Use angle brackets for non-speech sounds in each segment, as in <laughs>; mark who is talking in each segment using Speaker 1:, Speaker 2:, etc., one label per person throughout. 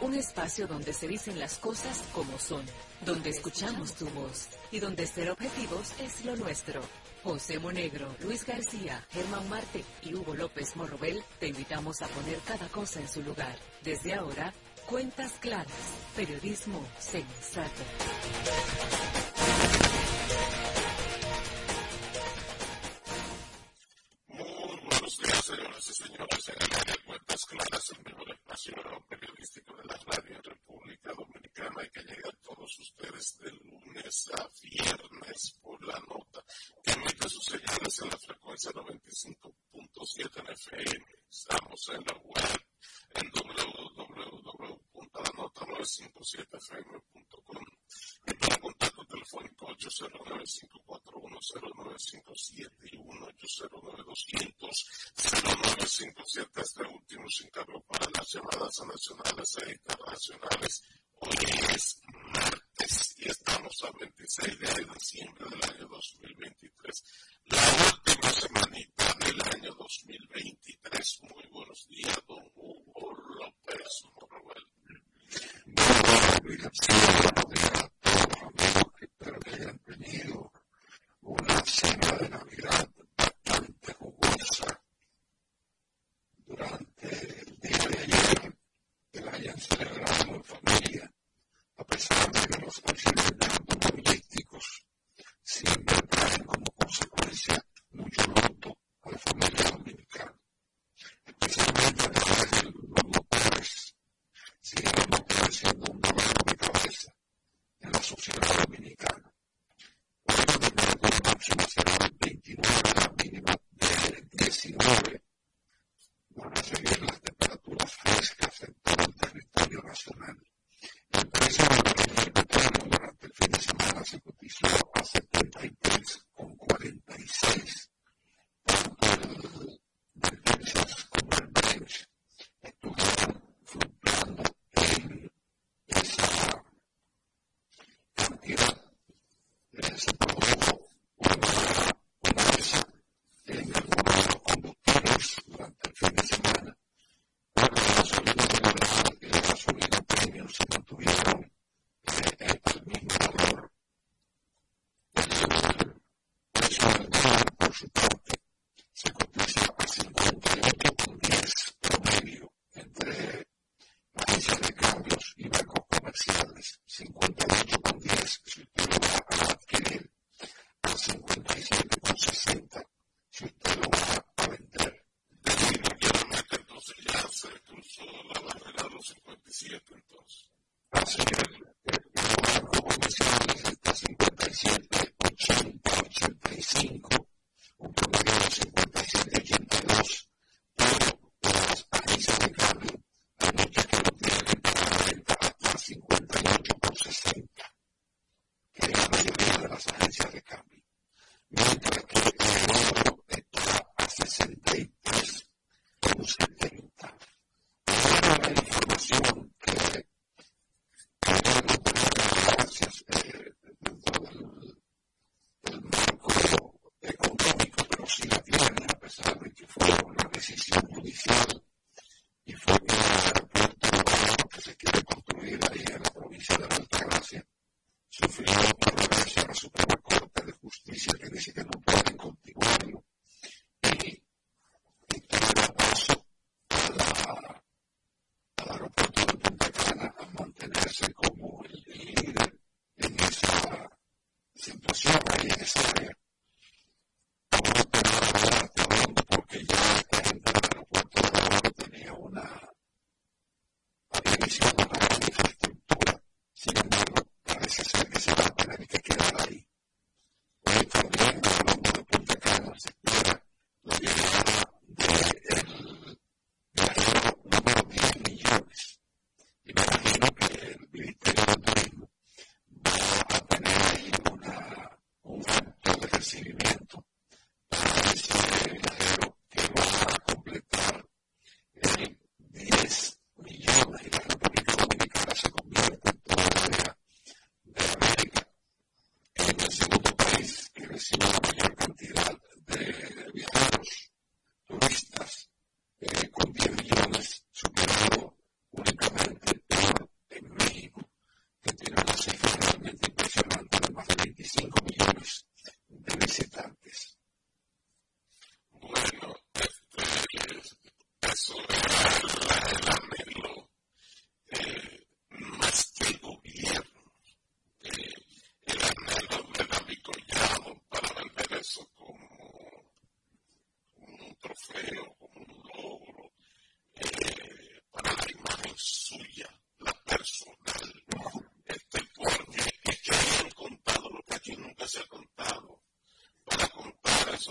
Speaker 1: Un espacio donde se dicen las cosas como son, donde escuchamos tu voz y donde ser objetivos es lo nuestro. José Monegro, Luis García, Germán Marte y Hugo López Morrobel te invitamos a poner cada cosa en su lugar. Desde ahora, cuentas claras, periodismo sensato.
Speaker 2: encargó para las llamadas nacionales e internacionales. Hoy es martes y estamos a 26 de diciembre del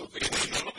Speaker 2: de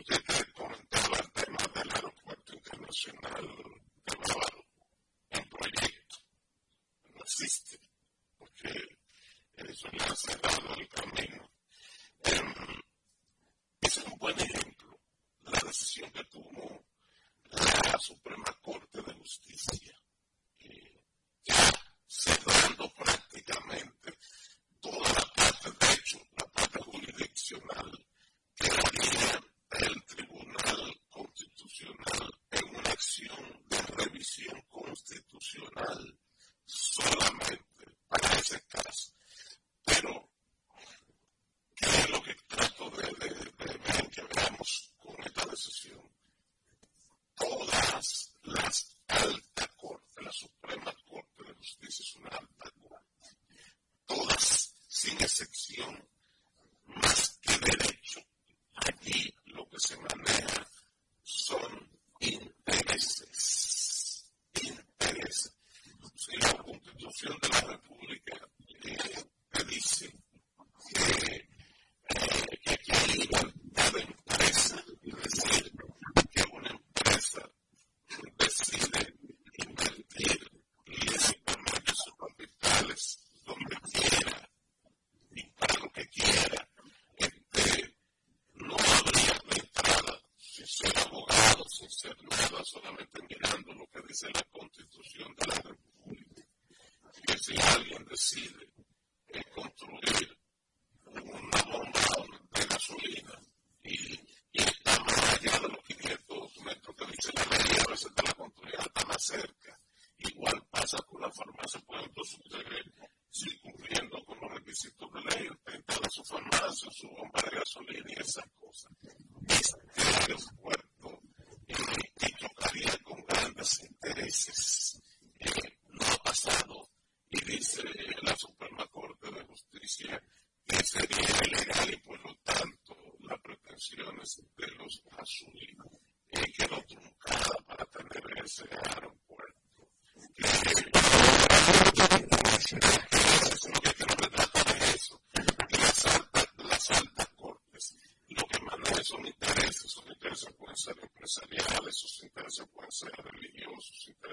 Speaker 2: Okay.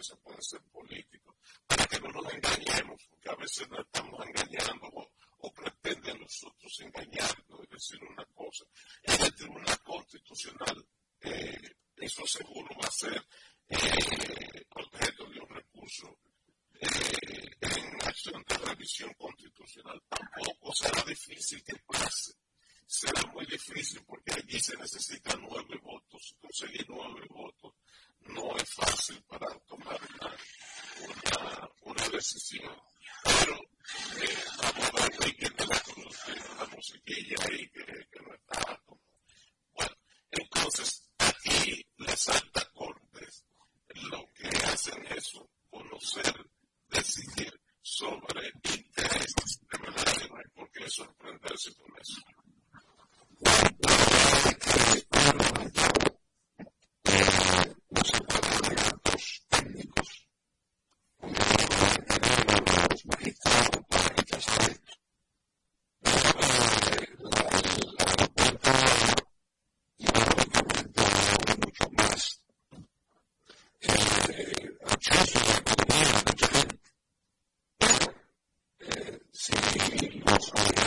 Speaker 2: as opposed to
Speaker 3: that's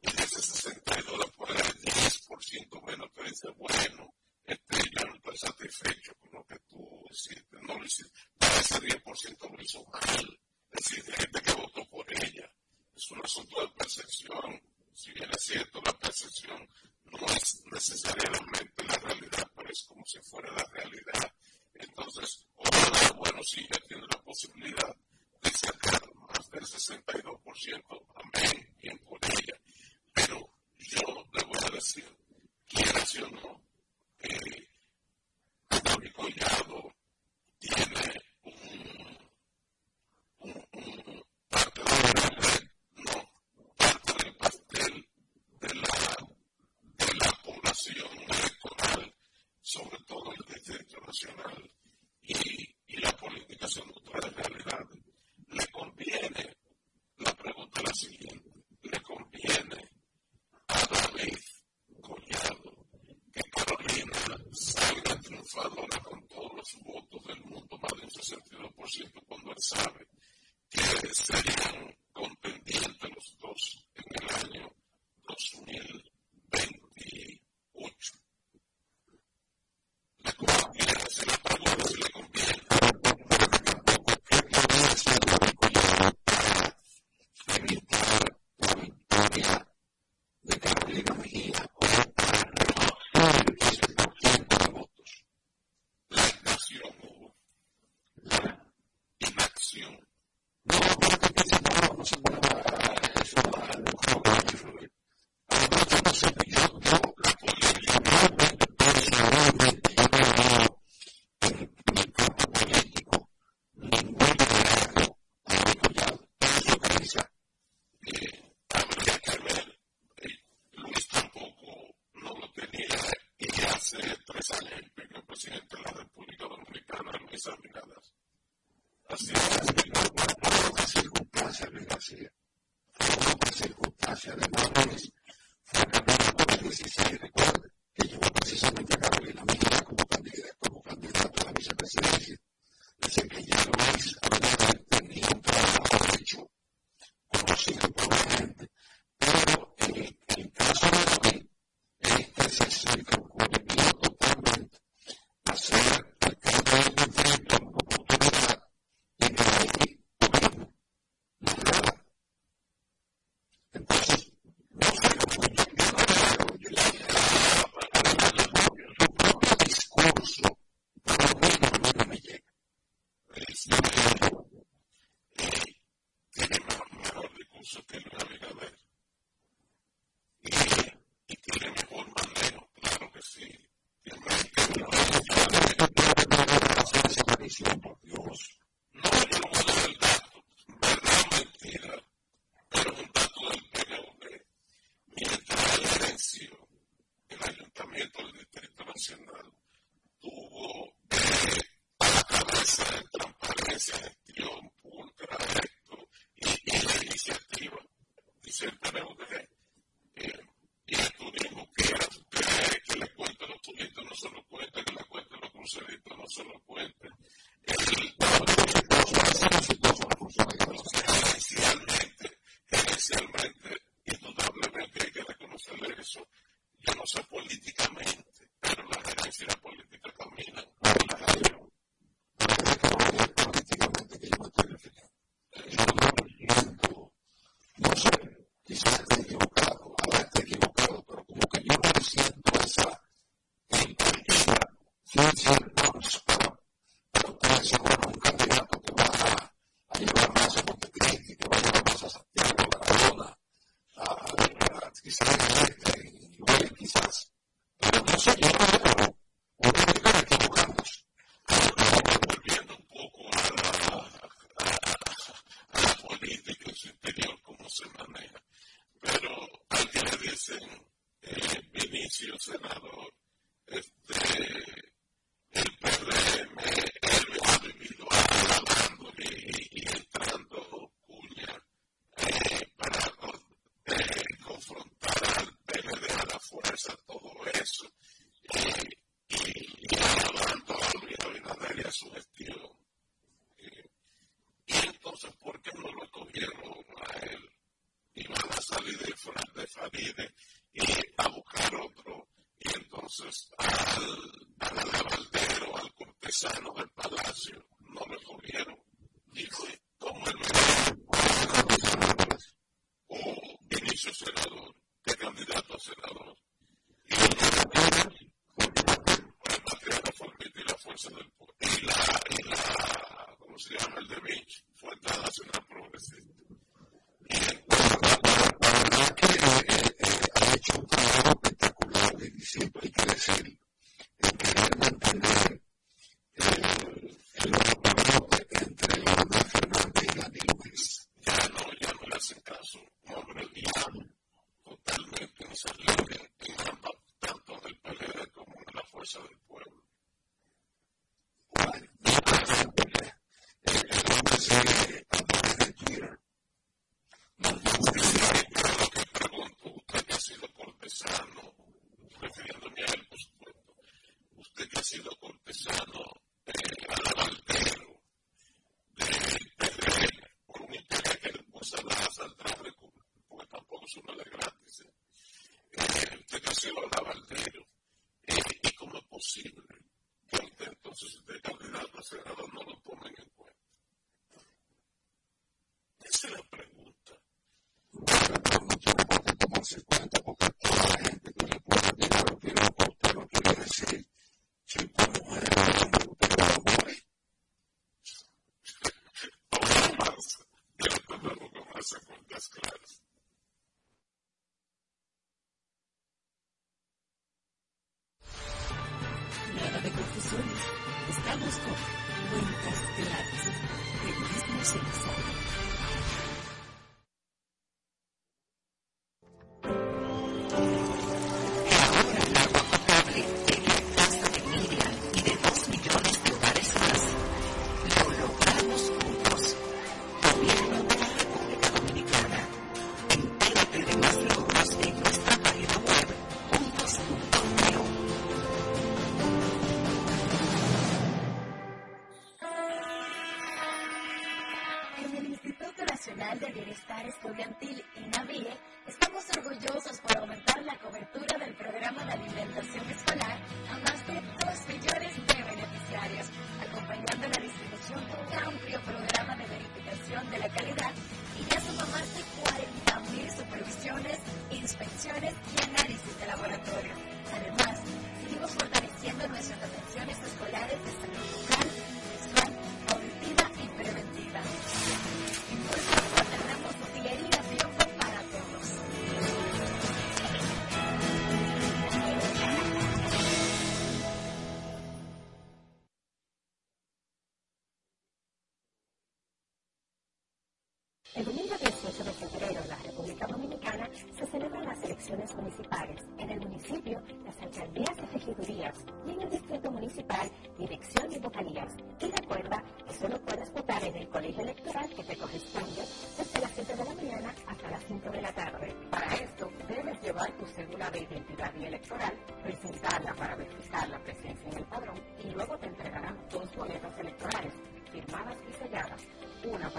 Speaker 2: Y de ese 62 dólares por el 10% menos, tú dices, bueno, este, yo no estoy satisfecho con lo que tú hiciste. No lo hiciste. Para ese 10% lo hizo mal. Es decir, de gente que votó por ella. Es un asunto de percepción. Si bien es cierto, la percepción no es necesariamente la realidad, pero es como si fuera la realidad.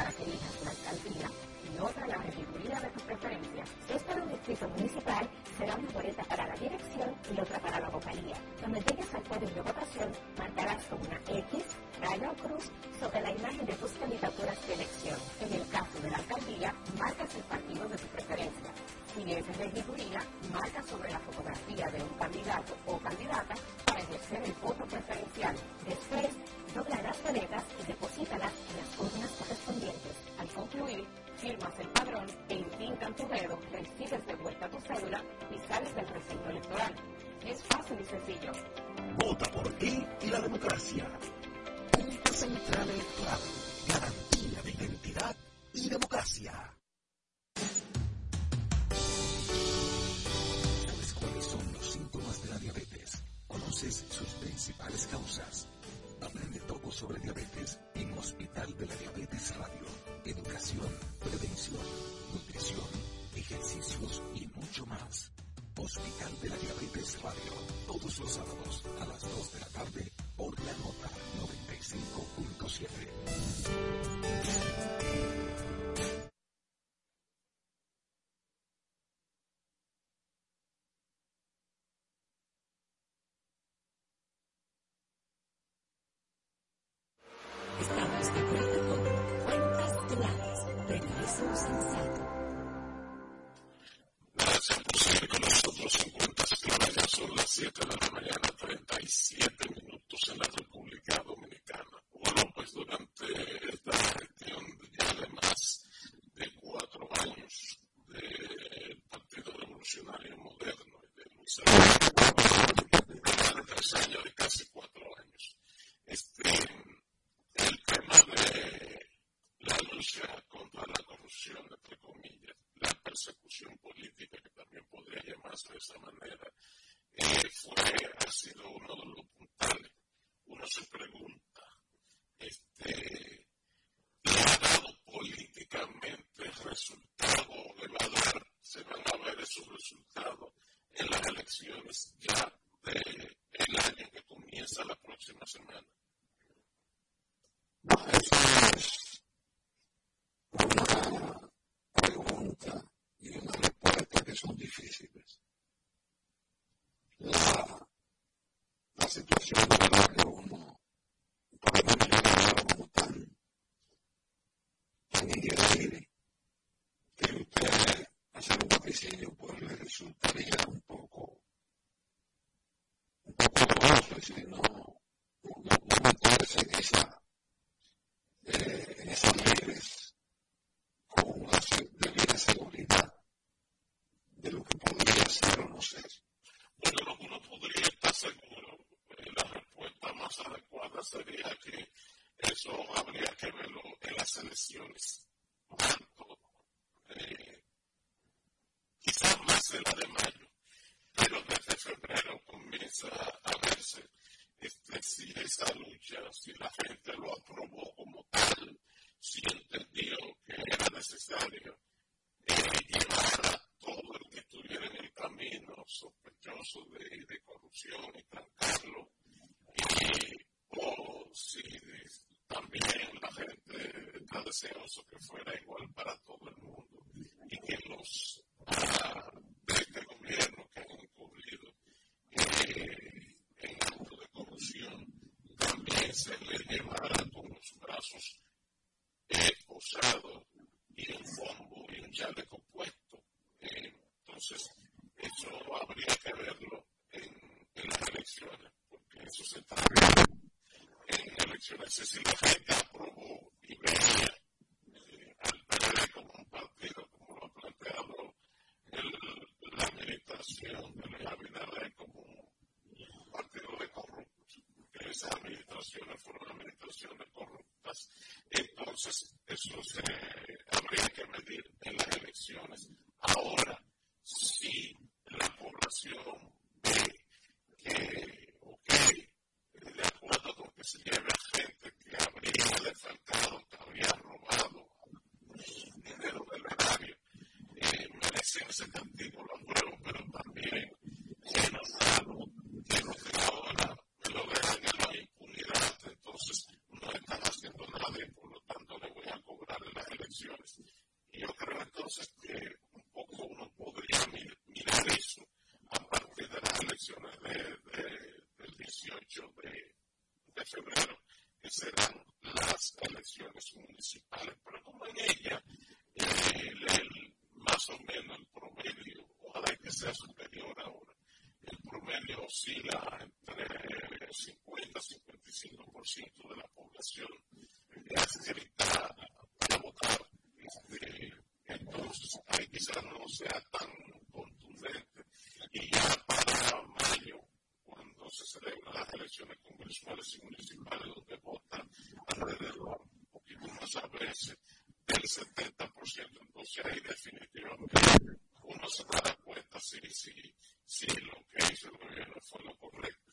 Speaker 4: Para que elijas la alcaldía y otra la regiduría de tu preferencia. Esta de un distrito municipal será una boleta para la dirección y otra para la vocalía. Cuando llegues al podio de votación, marcarás con una X, raya o cruz sobre la imagen de tus candidaturas de elección. En el caso de la alcaldía, marcas el partido de tu preferencia. Si es regiduría, marca sobre la fotografía de un candidato o
Speaker 3: si no, no, meterse en, esa, en esas redes con una debida seguridad de lo que podría ser o no ser.
Speaker 2: Bueno, lo que uno podría estar seguro, la respuesta más adecuada sería que eso habría que verlo en las elecciones, tanto, quizás más en la de mayo, pero desde febrero comienza a verse este, si esa lucha, si la gente lo aprobó como tal, si entendió que era necesario eh, llevar a todo el que estuviera en el camino sospechoso de, corrupción y trancarlo, eh, o si también la gente está deseoso que fuera igual para todo el mundo y que los ah, de este gobierno que han incumplido. Eh, se le llevará con los brazos posados y un fondo y un chaleco puesto. Entonces, eso habría que verlo en, las elecciones, porque eso se está viendo en elecciones. Si la gente aprobó y veía eh, al PRD como un partido, como lo ha planteado el, la administración de la como un partido de corrupción esas administraciones fueron administraciones corruptas. Entonces, eso se habría que medir en las elecciones. Ahora, si la población ve que, ok, de acuerdo con que se lleve a gente que habría defalcado, que habría robado dinero del erario, eh, merecen ese castigo los nuevos, pero también llenos de llenos de la lo vean en la impunidad, entonces no están haciendo nada y por lo tanto le voy a cobrar en las elecciones. Y yo creo entonces que un poco uno podría mirar eso a partir de las elecciones del 18 de febrero, que serán las elecciones municipales. Pero como en ella, eh, más o menos el promedio, o ojalá que sea superior ahora el promedio oscila entre el 50 y 55% de la población que se para votar. Este, entonces, ahí quizás no sea tan contundente. Y ya para mayo, cuando se celebran las elecciones congresuales y municipales, donde votan alrededor, un poquito más a veces, del 70%. Entonces, ahí definitivamente uno se dará cuenta si, si, si lo que hizo el gobierno fue lo correcto.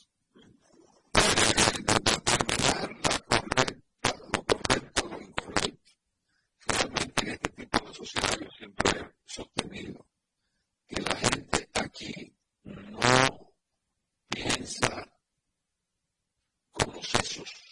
Speaker 3: Determinar la correcta, lo correcto, lo incorrecto. Realmente en este tipo de sociedad yo siempre he sostenido que la gente aquí no piensa con los sesos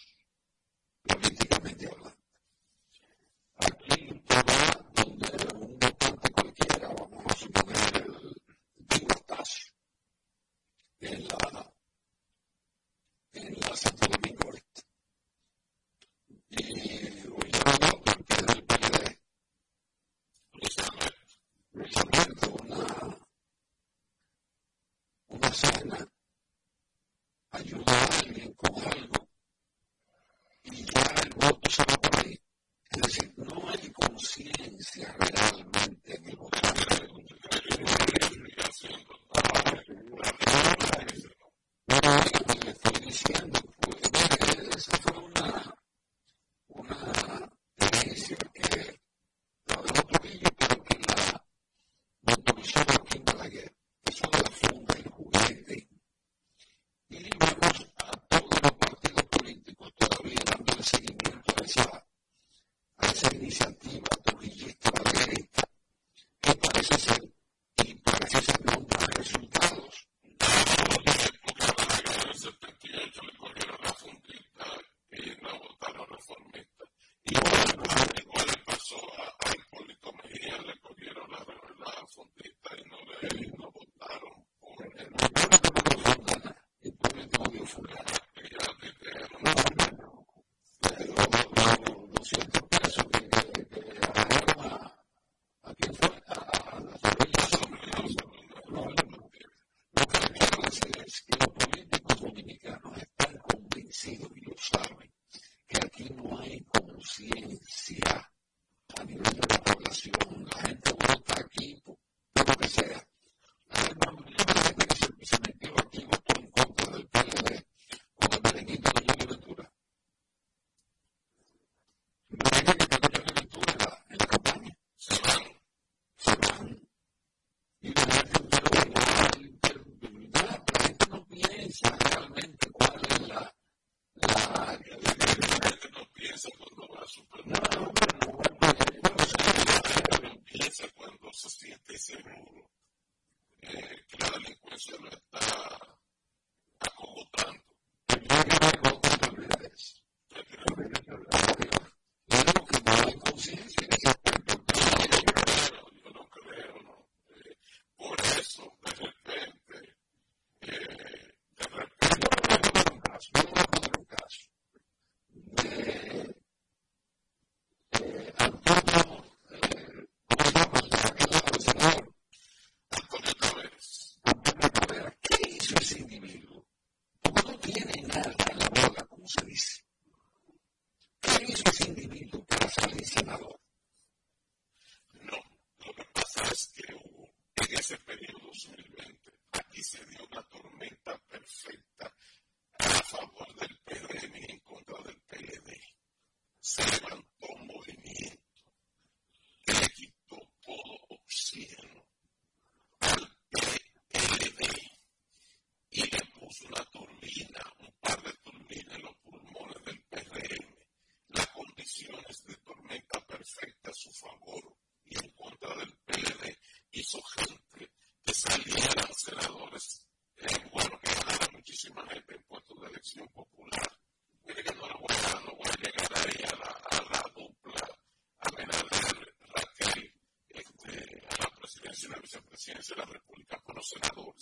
Speaker 2: presidencia de la República con los senadores.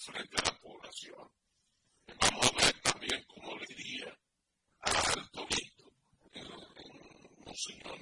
Speaker 2: frente a la población. Vamos a ver también cómo le diría al Alto el, el, Monseñor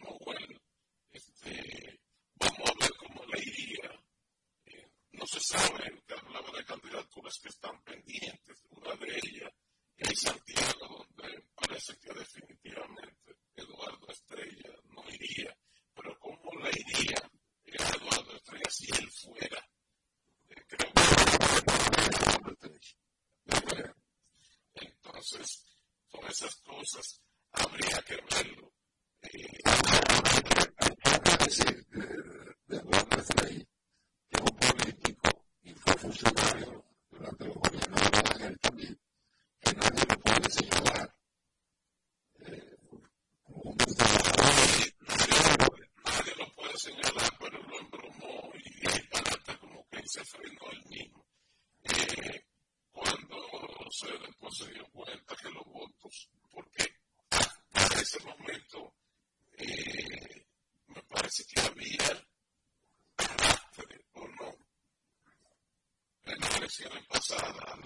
Speaker 2: وسلم.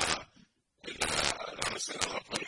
Speaker 2: إلى الأرسل الغفور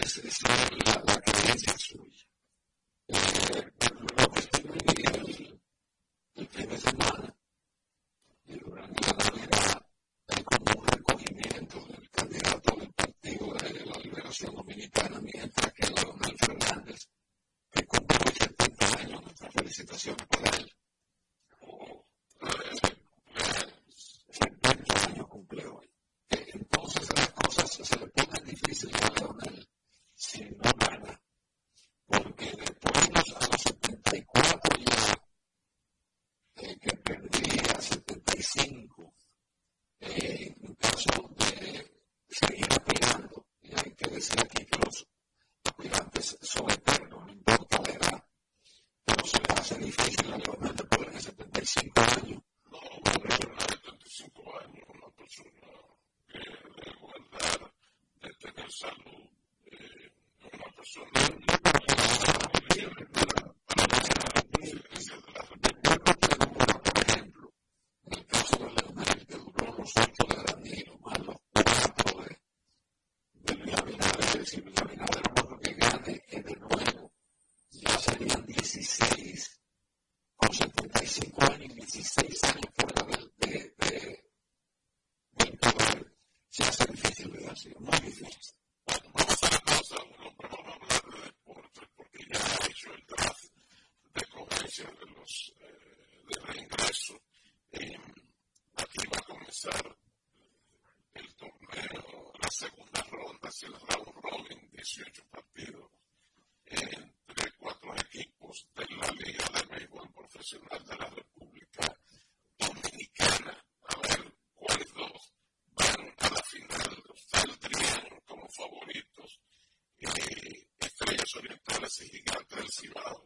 Speaker 3: es, es la, la, creencia
Speaker 2: Gracias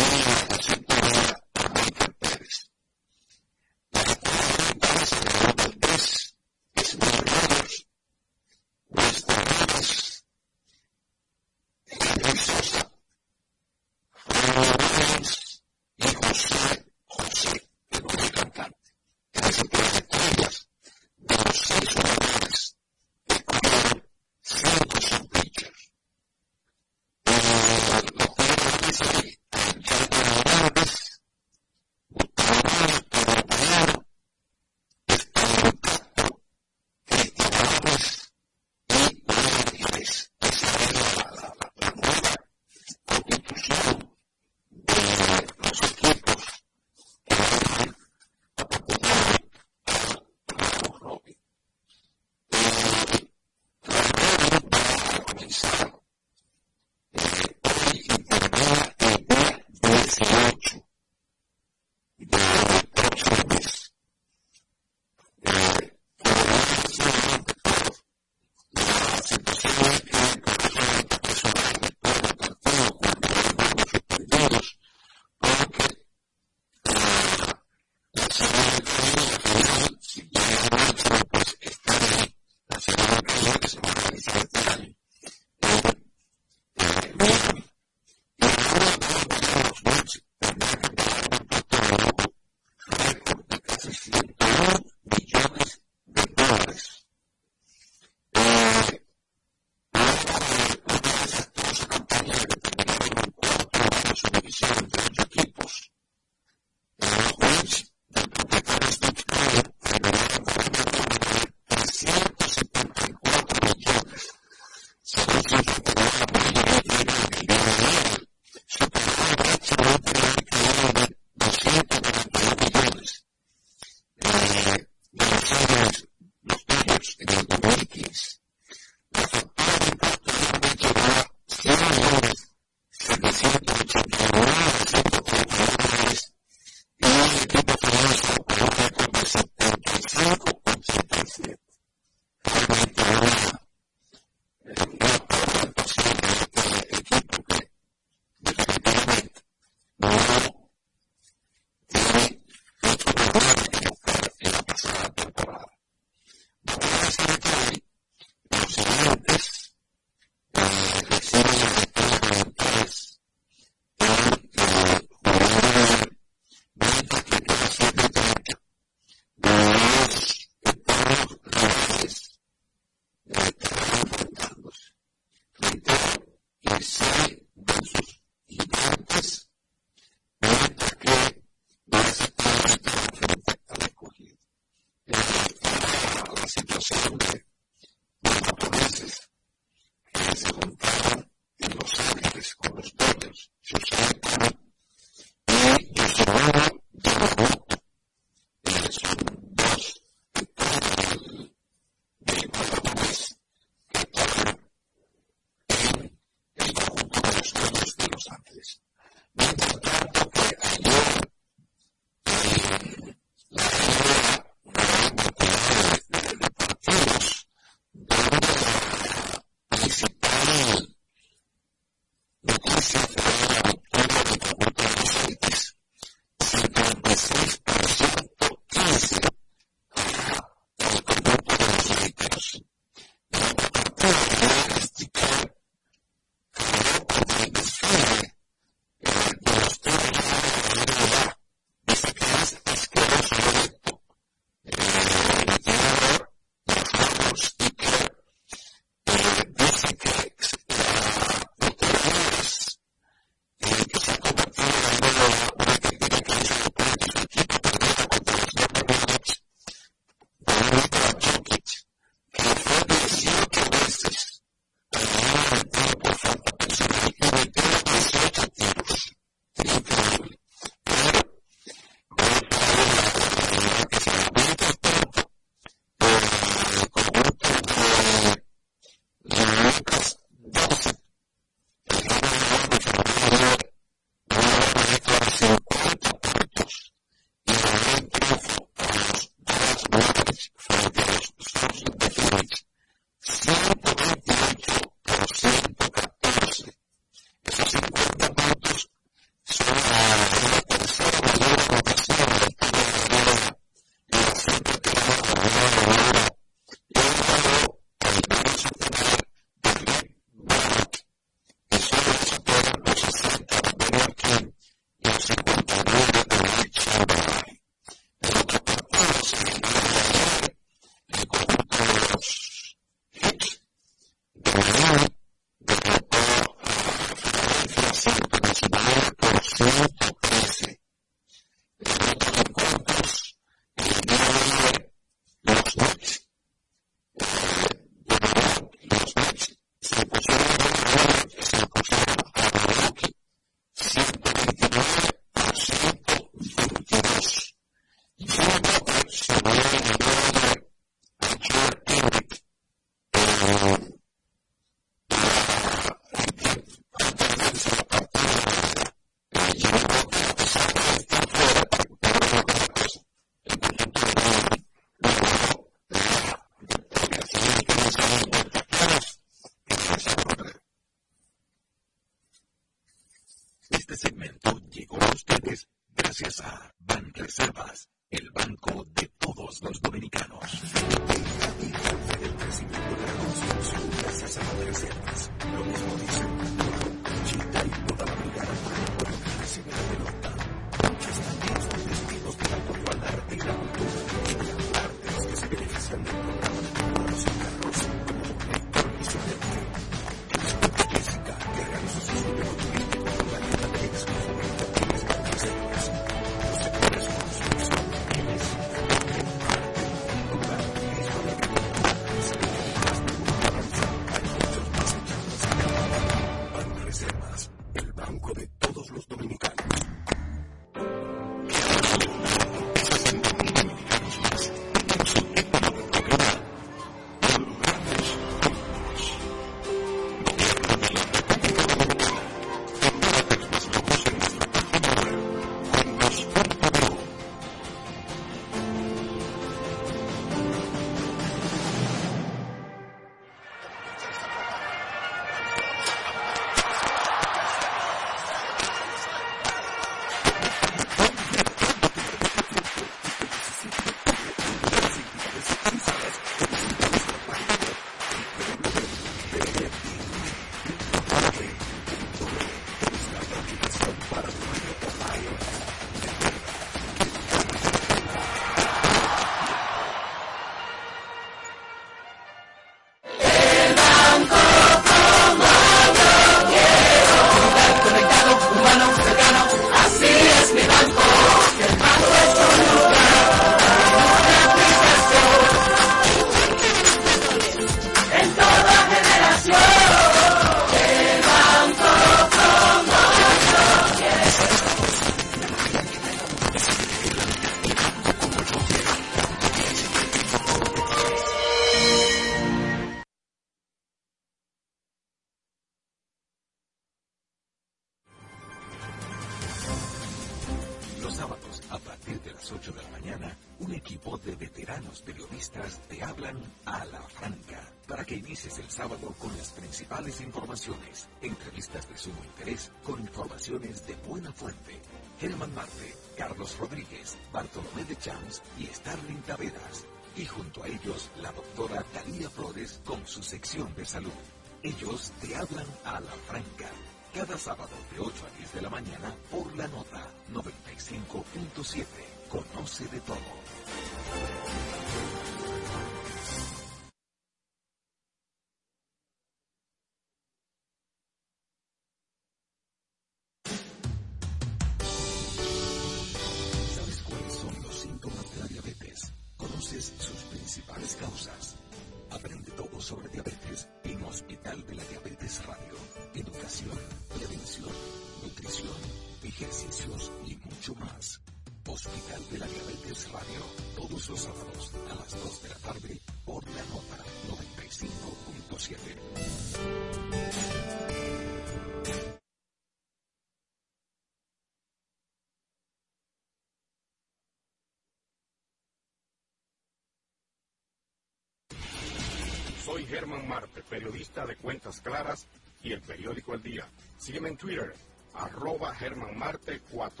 Speaker 5: Germán Marte, periodista de Cuentas Claras y el periódico El Día. Sígueme en Twitter, arroba Germán Marte 4.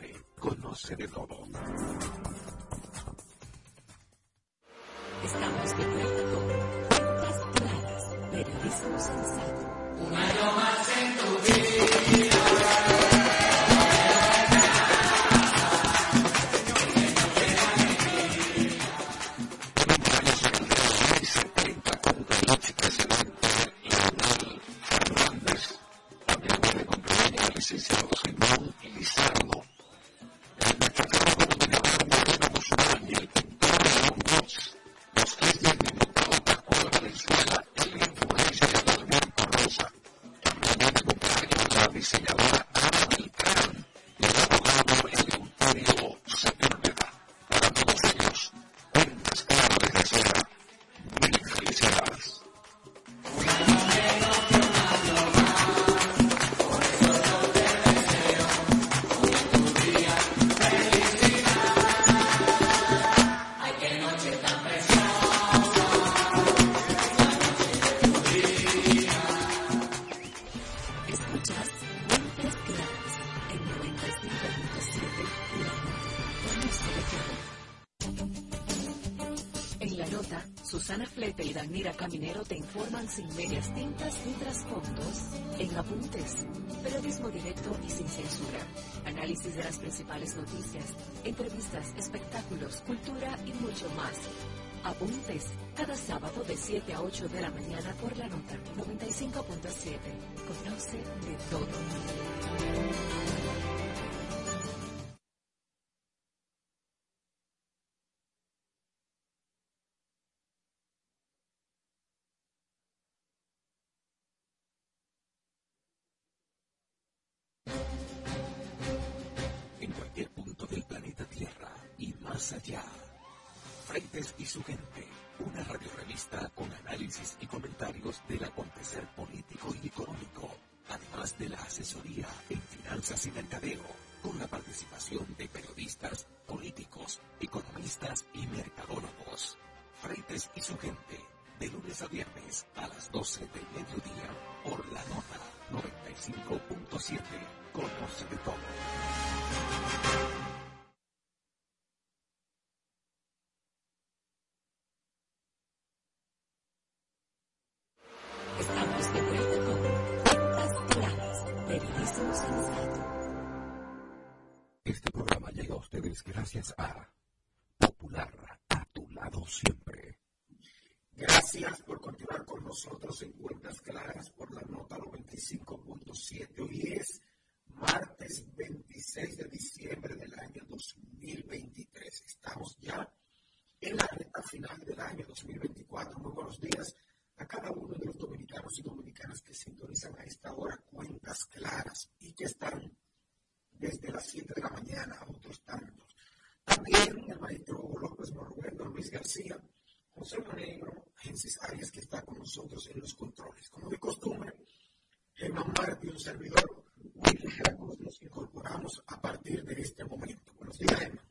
Speaker 6: happy. más allá. Freites y su gente, una radiorevista con análisis y comentarios del acontecer político y económico, además de la asesoría en finanzas y mercadeo, con la participación de periodistas, políticos, economistas y mercadólogos. Freites y su gente, de lunes a viernes a las 12 del mediodía, por la nota 95.7. Conoce de todo. ustedes gracias a Popular, a tu lado siempre.
Speaker 7: Gracias por continuar con nosotros en Cuentas Claras por la nota 95.7. Hoy es martes 26 de diciembre del año 2023. Estamos ya en la recta final del año 2024. Muy buenos días a cada uno de los dominicanos y dominicanas que sintonizan a esta hora Cuentas Claras y que están desde las 7 de la mañana a otros tantos. También el maestro López Moruelo, Luis García, José Monegro, Gensis Arias, que está con nosotros en los controles. Como de costumbre, Germán Martí, un servidor, Willy Cruz, nos incorporamos a partir de este momento. Buenos días, Germán.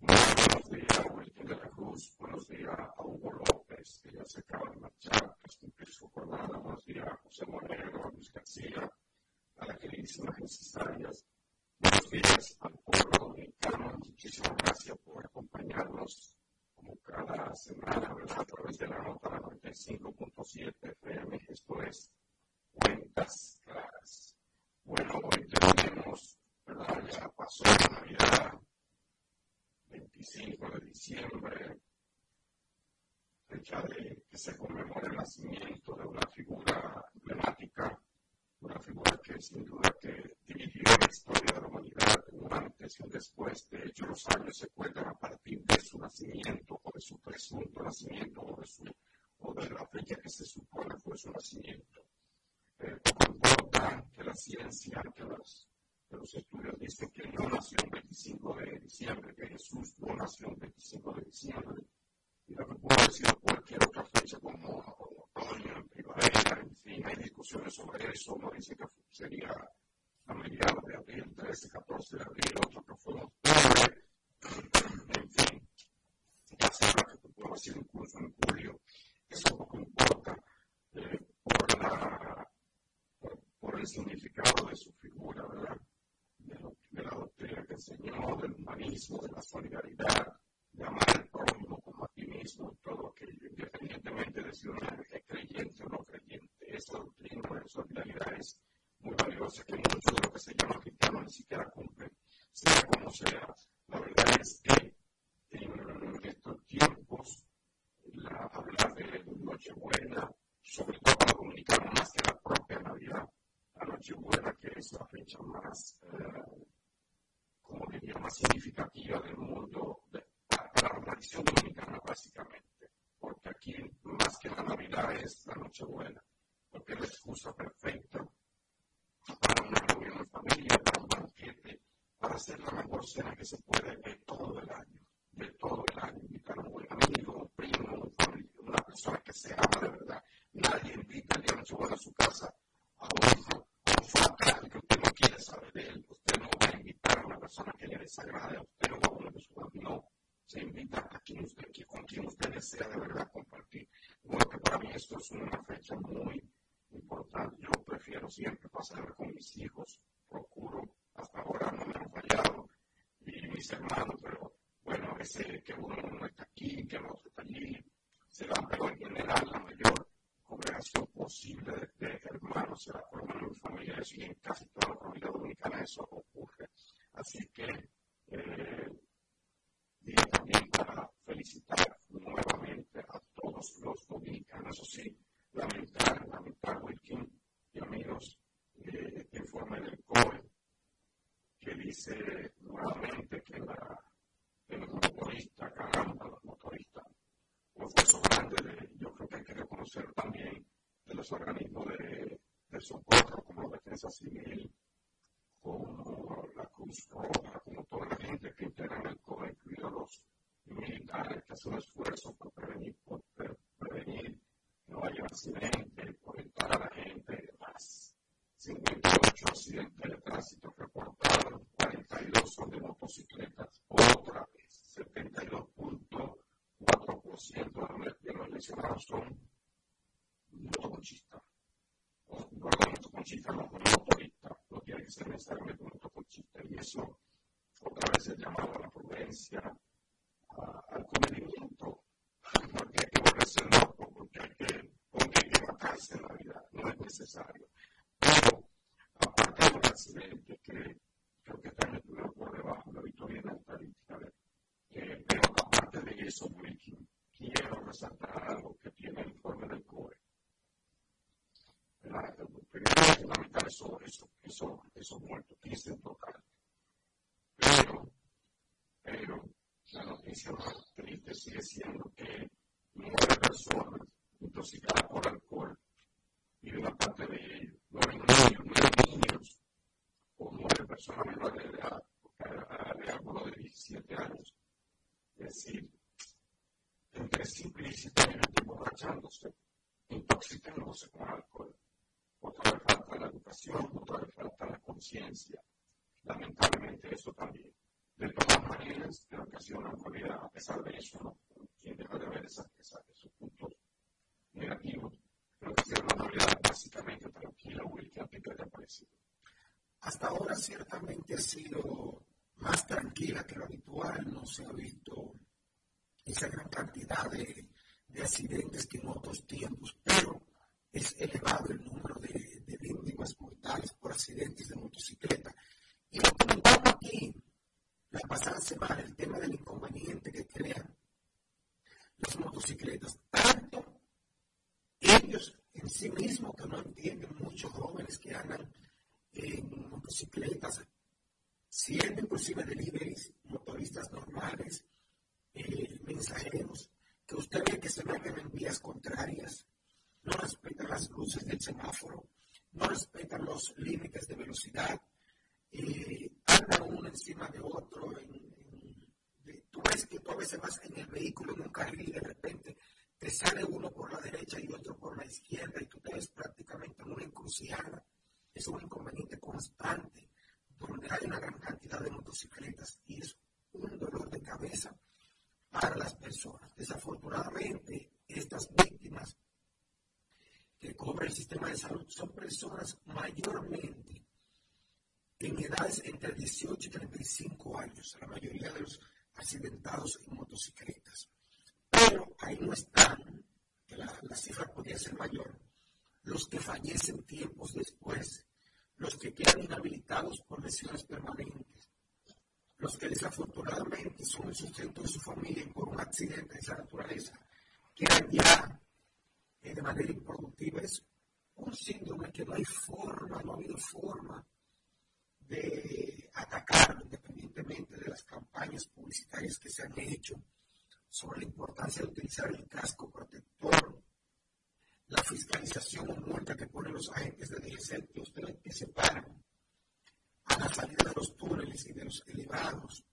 Speaker 2: Buenos días, Wilkin de la Cruz. Buenos días a Hugo López, que ya se acaba de marchar, que cumplir su jornada. Buenos días José Monegro, a Luis García, de la nota 95.7 FM, esto es Cuentas Claras. Bueno, hoy tenemos, ¿verdad? Ya pasó la Navidad, 25 de diciembre, fecha de que se conmemora el nacimiento de una figura emblemática, una figura que sin duda que dirigió la historia de la humanidad un antes y un después. De hecho, los años se cuentan a partir de su nacimiento o de su presunto nacimiento o de, su, o de la fecha que se supone fue su nacimiento. Eh, importa que la ciencia, que los, que los estudios dicen que no nació el 25 de diciembre, que Jesús no nació el 25 de diciembre, de abril, 13, 14 de abril, otro que fue en octubre, en fin, ya será que puedo decir incluso en julio, eso poco importa eh, por, la, por, el significado de su figura, ¿verdad? De, lo, de la doctrina que enseñó, del humanismo, de la solidaridad, de amar al prójimo como a ti mismo, todo aquello, independientemente de si uno es creyente o no creyente. Esa doctrina de solidaridad es muy valiosa que muchos de lo que se llama cristiano ni siquiera cumplen, sea como sea. La verdad es que en estos tiempos, la, hablar de Nochebuena, sobre todo para dominicanos, más que la propia Navidad, la Nochebuena, que es la fecha más, eh, como diría, más significativa del mundo, de, para la tradición dominicana, básicamente. Porque aquí, más que la Navidad, es la Nochebuena, porque es la excusa perfecta para una reunión de familia, para un banquete, para hacer la mejor cena que se puede de todo el año, de todo el año, invitar a un buen amigo, un primo, un familia, una persona que se ama de verdad. Nadie invita el día de Nochebuena a su casa a un, a un fatal que usted no quiere saber de él. Usted no va a invitar a una persona que le desagrade a usted, no va a poner su no. Se invita a quien usted, con quien usted desea de verdad compartir. Bueno, que para mí esto es una fecha muy importante. Yo prefiero siempre pasar con mis hijos, procuro, hasta ahora no me han fallado, y mis hermanos, pero bueno, ese que uno no está aquí, que el otro está allí, se da, pero en general la mayor congregación posible de, de hermanos será por lo menos en familias y en casi toda la familia dominicana eso ocurre. Así que eh, día también para felicitar nuevamente a todos los dominicanos, eso sí, lamentar, lamentar, Wilkin y amigos, eh, este informe del COE, que dice nuevamente que, la, que los motoristas, caramba, los motoristas, un esfuerzo grande, de, yo creo que hay que reconocer también de los organismos de, de socorro, como la Defensa Civil, como la Cruz Roja, como toda la gente que integra el COE, incluidos los militares que hacen un esfuerzo por prevenir, por prevenir no haya accidentes, orientar a la gente, más 58 accidentes de tránsito reportados, 42 son de motocicletas, otra vez 72.4% de los lesionados son estarme junto con Chita. Y eso, otra vez, el llamado a la prudencia, a, al convenimiento, porque hay que volverse loco, porque hay que, porque hay que matarse en la vida, no es necesario. Pero, aparte de los accidentes que creo que también estuvieron por debajo de la victoria en la estadística, eh, pero aparte de eso, quiero resaltar algo que tiene el informe del COE. La, primero, es fundamental eso, eso, eso is a one Lamentablemente eso también. De todas maneras, creo que ha sido una realidad, a pesar de eso, ¿no? quien deja de ver esas, esas, esos puntos negativos, creo que ha sido una realidad básicamente tranquila, Will, que a ti te haya parecido.
Speaker 7: Hasta ahora ciertamente ha sido más tranquila que lo habitual, no se ha visto esa gran cantidad de, de accidentes que en otros tiempos, pero es elevado el víctimas mortales por accidentes de motocicleta. Y lo comentamos aquí la pasada semana, el tema del inconveniente que crean las motocicletas, tanto ellos en sí mismos que no entienden, muchos jóvenes que andan en motocicletas, siendo inclusive deliveries, motoristas normales, eh, mensajeros, que usted ve que se mueven en vías contrarias, no respetan las luces del semáforo, no respetan los límites de velocidad, eh, andan uno encima de otro. tú ves que tú a veces vas en el vehículo en un carril y de repente te sale uno por la derecha y otro por la izquierda y tú te ves prácticamente en una encrucijada. Es un inconveniente constante donde hay una gran cantidad de motocicletas y es un dolor de cabeza para las personas. Desafortunadamente, estas víctimas que cobra el sistema de salud son personas mayormente en edades entre 18 y 35 años, la mayoría de los accidentados en motocicletas. Pero ahí no están, que la, la cifra podría ser mayor, los que fallecen tiempos después, los que quedan inhabilitados por lesiones permanentes, los que desafortunadamente son el sustento de su familia por un accidente de esa naturaleza, quedan ya de manera improductiva. Es un síndrome que no hay forma, no ha habido forma de atacarlo, independientemente de las campañas publicitarias que se han hecho sobre la importancia de utilizar el casco protector, la fiscalización o multa que ponen los agentes de DGC que ustedes que se paran a la salida de los túneles y de los elevados,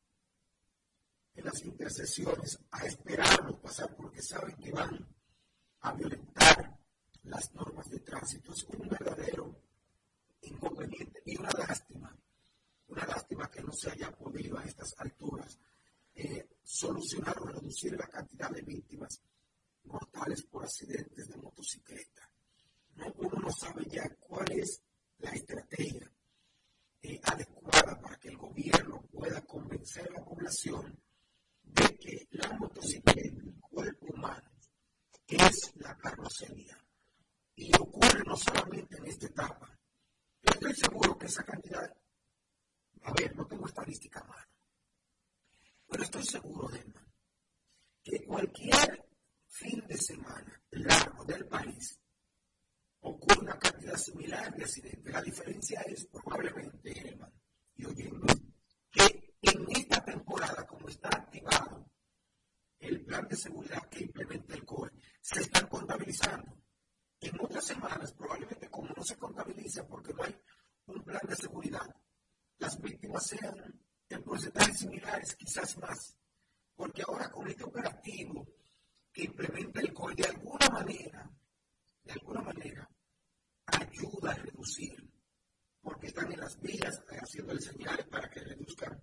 Speaker 7: en las intercesiones, a esperarlos pasar porque saben que van a violentar las normas de tránsito. Es un verdadero inconveniente y una lástima, una lástima que no se haya podido a estas alturas eh, solucionar o reducir la cantidad de víctimas mortales por accidentes de motocicleta. No, uno no sabe ya cuál es la estrategia eh, adecuada para que el gobierno pueda convencer a la población de que la motocicleta, el cuerpo humano, es la carrocería. Y ocurre no solamente en esta etapa. Yo estoy seguro que esa cantidad, a ver, no tengo estadística a pero estoy seguro, de que cualquier fin de semana largo del país ocurre una cantidad similar de accidentes. La diferencia es probablemente, Herman, y oyendo, que en esta temporada, como está activado el plan de seguridad que implementa el COE, se están contabilizando. En otras semanas, probablemente como no se contabiliza porque no hay un plan de seguridad, las víctimas sean en porcentajes similares, quizás más. Porque ahora con este operativo que implementa el COE, de alguna manera, de alguna manera, ayuda a reducir, porque están en las vías haciendo señales para que reduzcan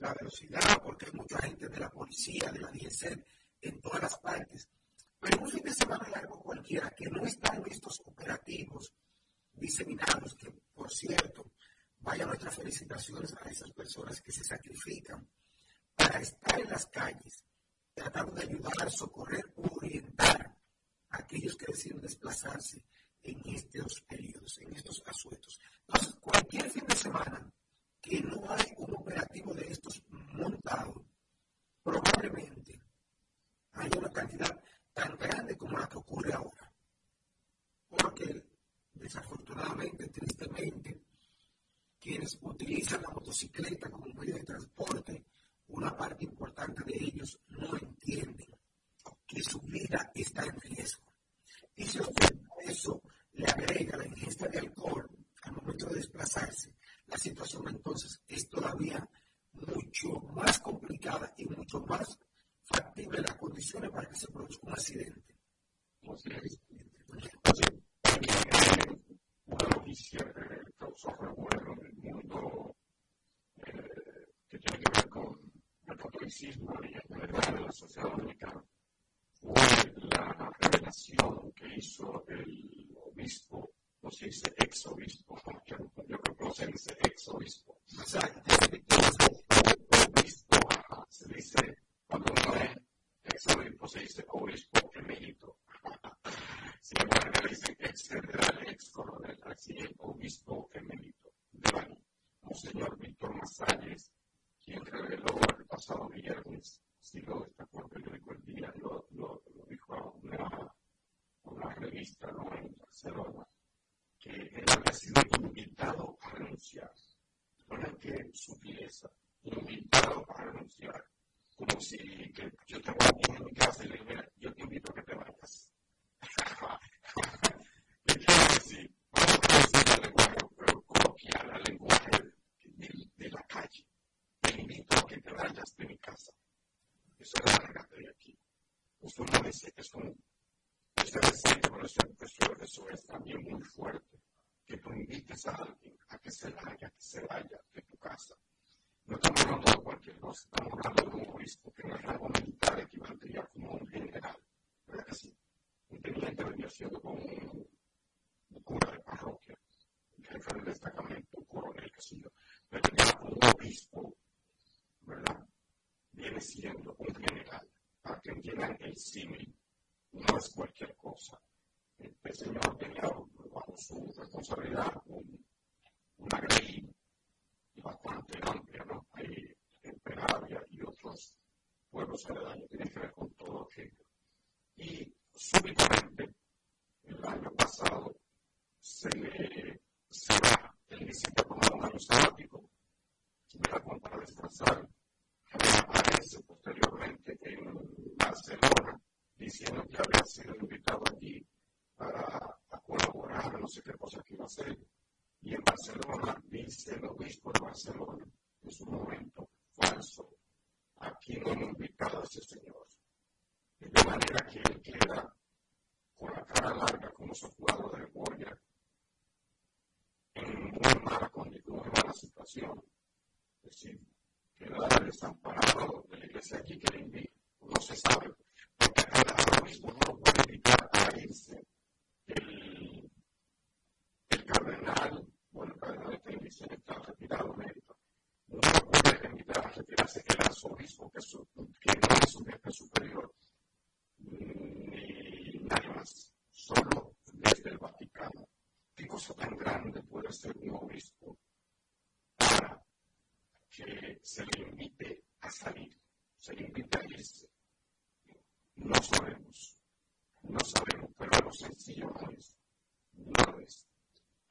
Speaker 7: la velocidad, porque hay mucha gente de la policía, de la DGC, en todas las partes. Pero un fin de semana largo cualquiera que no está en estos operativos diseminados, que por cierto, vaya nuestras felicitaciones a esas personas que se sacrifican para estar en las calles, tratando de ayudar, socorrer, orientar a aquellos que deciden desplazarse en estos periodos, en estos asuetos. Entonces, cualquier fin de semana que no hay un operativo de estos montado, probablemente haya una cantidad tan grande como la que ocurre ahora. Porque desafortunadamente, tristemente, quienes utilizan la motocicleta como medio de transporte, una parte importante de ellos no entienden que su vida está en riesgo. Y si usted eso le agrega la ingesta de alcohol al momento de desplazarse, la situación entonces es todavía mucho más complicada y mucho más factible las condiciones para que se produzca un accidente.
Speaker 2: una noticia que causó revuelo en el mundo eh, que tiene que ver con el catolicismo y en general de la sociedad dominicana fue la revelación que hizo el obispo, no se dice ex obispo, yo creo que no se dice ex obispo, obispo se dice cuando uno es ex obispo se dice obispo emérito. Sin embargo, le dicen ex general, ex coronel, así es obispo emérito. Bani, Monseñor Víctor Masalles, quien reveló el pasado viernes si lo destacó el periódico El Día, lo, lo, lo dijo a una, una revista en Barcelona, que él había sido invitado a renunciar. Bueno, qué sutileza, invitado a renunciar. Como si que yo te voy a en mi casa y le digo, yo te invito a que te vayas. <laughs> ¿Qué quiero decir? Vamos a decir el lenguaje coloquial, el lenguaje de, de la calle. Te invito a que te vayas de mi casa eso es de aquí. Eso no es, es un, siendo como un, un cura de parroquia, un jefe del destacamento, un coronel, que yo. Pero como un obispo, ¿verdad? viene siendo un general. Para que entiendan el símil, no es cualquier cosa. Este señor tenía bajo su responsabilidad un, una grey bastante amplia, ¿no? Hay en Peravia y otros pueblos aledaños, tiene que ver con todo aquello. Y súbitamente, el año pasado, se le se va, él necesita tomar un año sabático, para descansar aparece posteriormente en Barcelona diciendo que había sido invitado allí para colaborar, no sé qué cosa que iba a hacer. Y en Barcelona dice el obispo de Barcelona en su momento falso. Aquí no hemos invitado a ese señor. De manera que él queda con la cara larga como su jugador de Goya en muy mala condición, muy mala situación. Es decir, queda desamparado de la iglesia aquí que le invita. No se sabe, se le invite a salir, se le invite a irse. No sabemos, no sabemos, pero lo sencillo no es. No es.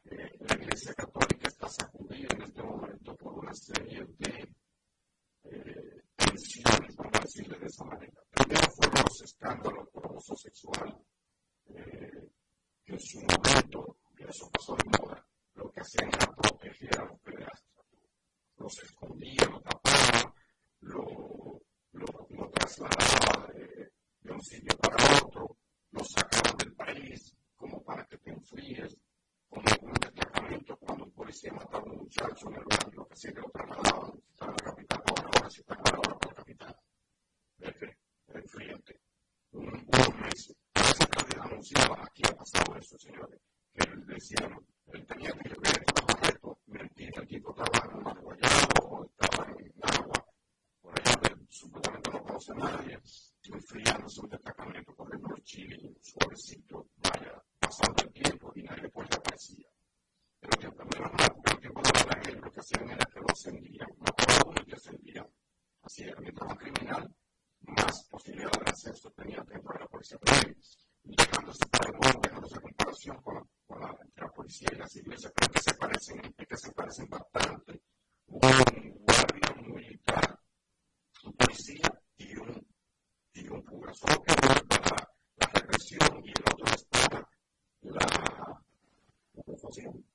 Speaker 2: Eh, la Iglesia Católica está sacudida en este momento por una serie de eh, tensiones, a decirle de esa manera. Primero fueron los escándalos por abuso sexual, eh, que en su momento, y eso pasó de moda, lo que hacían era proteger a los pederastas los escondía, lo tapaba, lo, lo, lo trasladaba de, de, un sitio para otro, lo sacaba del país como para que te enfríes, como un destacamento cuando un policía mataba a un muchacho en el barrio, que se lo trasladaban, en la capital ahora, ahora si está ahora por la capital. Vete, enfríate. Un, unos meses. A veces que aquí ha pasado eso, señores, que decían, él tenía que ver bajo reto, mentira, el tipo estaba en una guayabo, estaba en agua, por suplemento la pausa en área, enfriándose un destacamento por el norchile y suavecito, vaya pasando el tiempo y nadie después le. Pero que también era más, porque el tiempo de la guerra lo que hacían era que lo ascendían, no todo que ascendían. Así era, mientras más criminal, más posibilidad de ascenso tenía dentro de la policía penal. Y dejándose para en comparación con la, policía y las iglesias, creo que se parecen, es que se parecen bastante. Un guardia militar su poesía y un, y un fuga. Solo que uno está la, la represión y el otro está la, la confusión.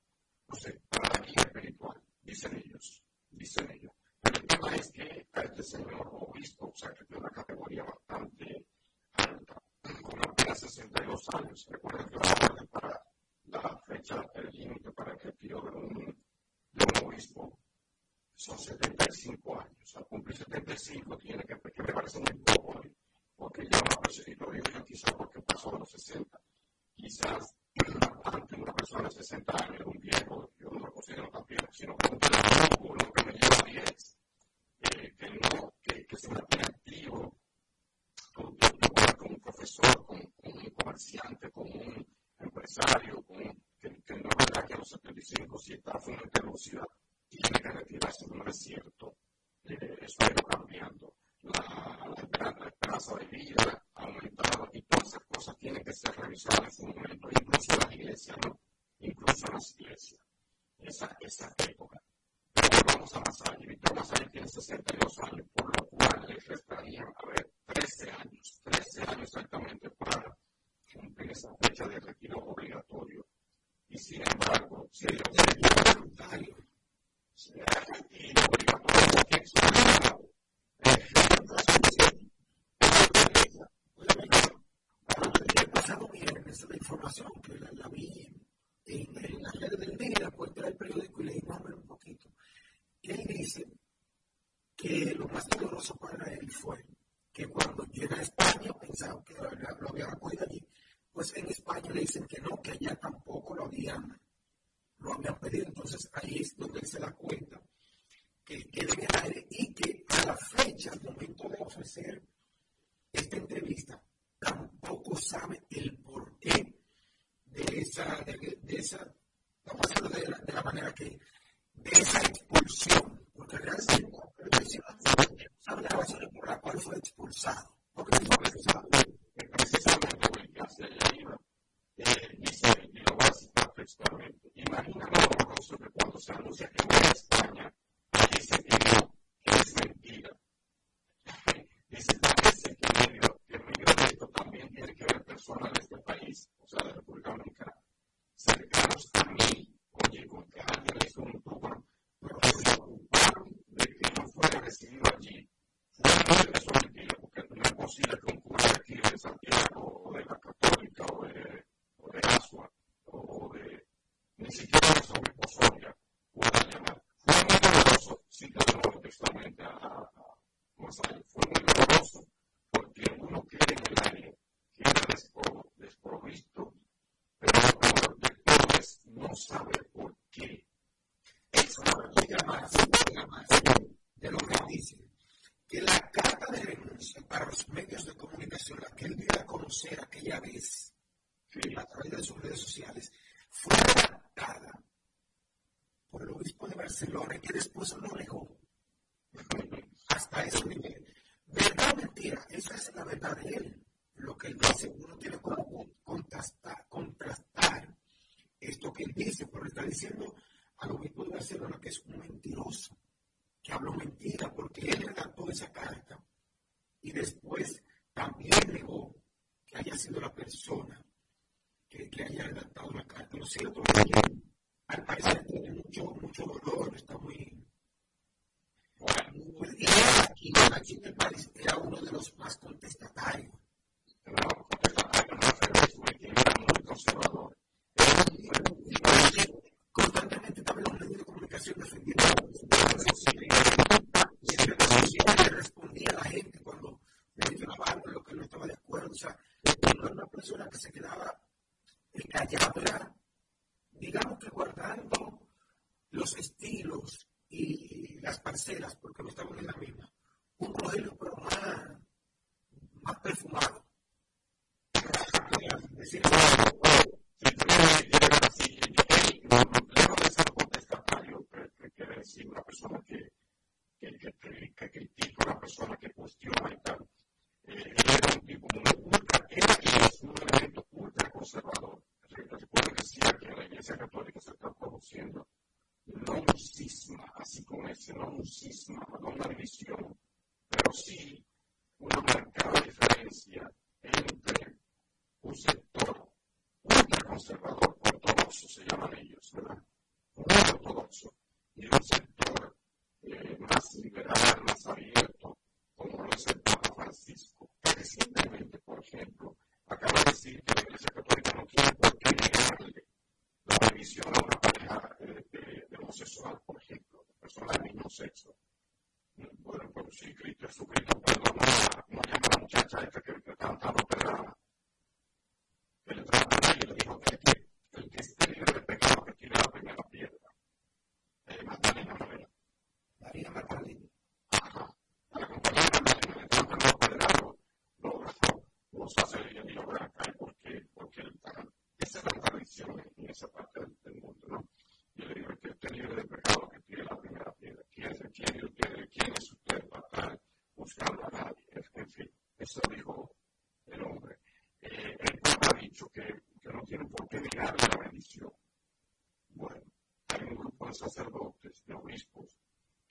Speaker 2: No sé, para la guía espiritual, dicen ellos, dicen ellos. Pero el tema es que a este señor obispo, o sea, que tiene una categoría bastante alta, con apenas 62 años, recuerda que la para la fecha, el límite para que pido de un, de un obispo son 75 años. Al cumplir 75 tiene que, que me parece muy poco hoy, ¿eh? porque ya una persona, y lo digo yo quizás porque pasó de los 60, quizás antes una persona de 60 años, un viejo, yo no lo considero tan viejo, sino que un viejo, lo que me lleva 10, eh, que, no, que, que se mantiene activo, con un profesor, con, un comerciante, con un empresario, que, que no es verdad que a los 75 si está a full velocidad y tiene que retirarse, no es cierto. Eh, eso ha ido cambiando. La, la, la esperanza de vida ha aumentado y todas esas cosas tienen que ser revisadas en su momento, incluso las iglesias, ¿no? Incluso las iglesias. Esa, esa época. Pero vamos a Masay. Víctor Masay tiene 62 años, por lo cual le restarían, a ver, 13 años, 13 años exactamente para cumplir esa fecha de retiro obligatorio. Y sin embargo, si el
Speaker 7: voluntario. Cuando el día pasado vienen la información que la vi en las redes del día pues entrar el periódico y leímos un poquito. Él dice que lo más doloroso para él fue que cuando llega a España pensaron que lo había recogido allí, pues en España le dicen que no, que allá tampoco lo había lo habían pedido. Entonces ahí es donde él se da cuenta que queda en el aire y que a la fecha, al momento de ofrecer esta entrevista, tampoco sabe el porqué de esa, de, esa vamos a de la, de la manera que, de esa expulsión, porque realmente sabe la razón por la cual fue expulsado. Porque dijo
Speaker 2: que precisamente obligaste a ella iba, dice, y lo vas a citar textualmente, los anuncia que España.
Speaker 7: Barcelona y que después lo dejó. Hasta ese nivel. ¿Verdad o mentira? Esa es la verdad de él.
Speaker 2: en fin, eso dijo el hombre. Eh, el Papa ha dicho que, que no tienen por qué negarle la bendición. Bueno, hay un grupo de sacerdotes, de obispos,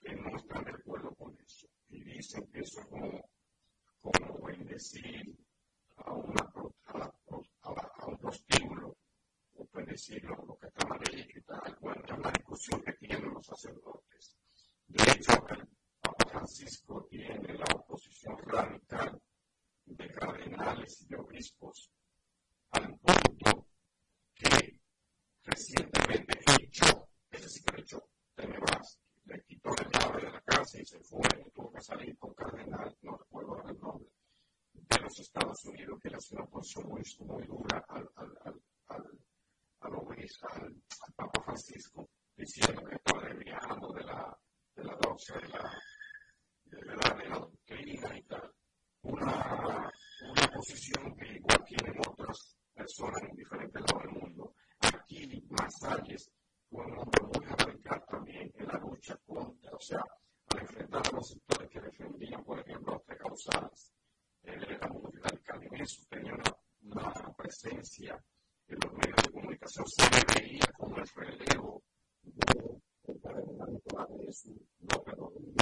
Speaker 2: que no están de acuerdo con eso y dicen que eso es como, como bendecir a, una, a, la, a, un prostíbulo o bendecir lo, lo que está mal y tal. Bueno, es una discusión que tienen los sacerdotes. De hecho, el Papa Francisco es una posición muy, muy dura al, al, eso se veía como el relevo de su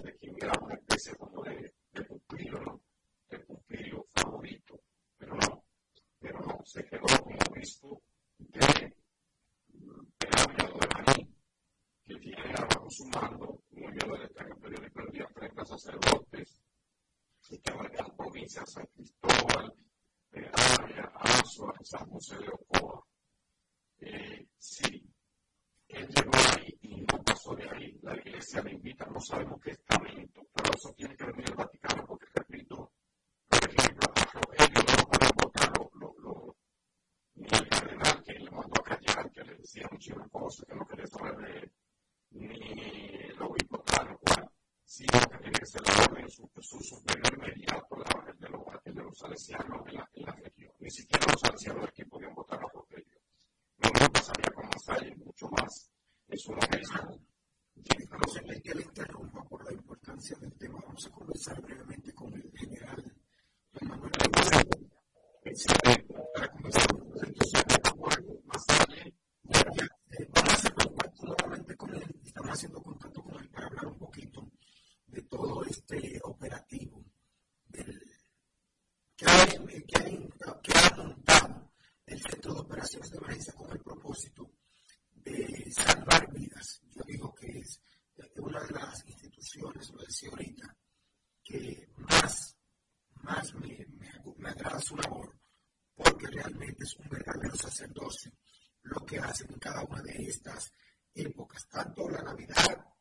Speaker 2: de quien era una especie como de, de pupilo, ¿no? Favorito. Pero no, pero no, se quedó como visto de cambio de la Marín, que tiene abajo su mando, como yo lo destaco, pero yo le a 30 sacerdotes, y que abarcan provincias San Cristóbal, Ávila, Azua, San José de Ocu. se le invita, no sabemos qué es talento, pero eso tiene que venir el Vaticano, porque repito, por ejemplo, no lo pueden votar lo, lo, lo, ni el cardenal que le mandó a callar, que le decía muchas cosas, que no
Speaker 7: sacerdocio, lo que hacen cada una de estas épocas, tanto la Navidad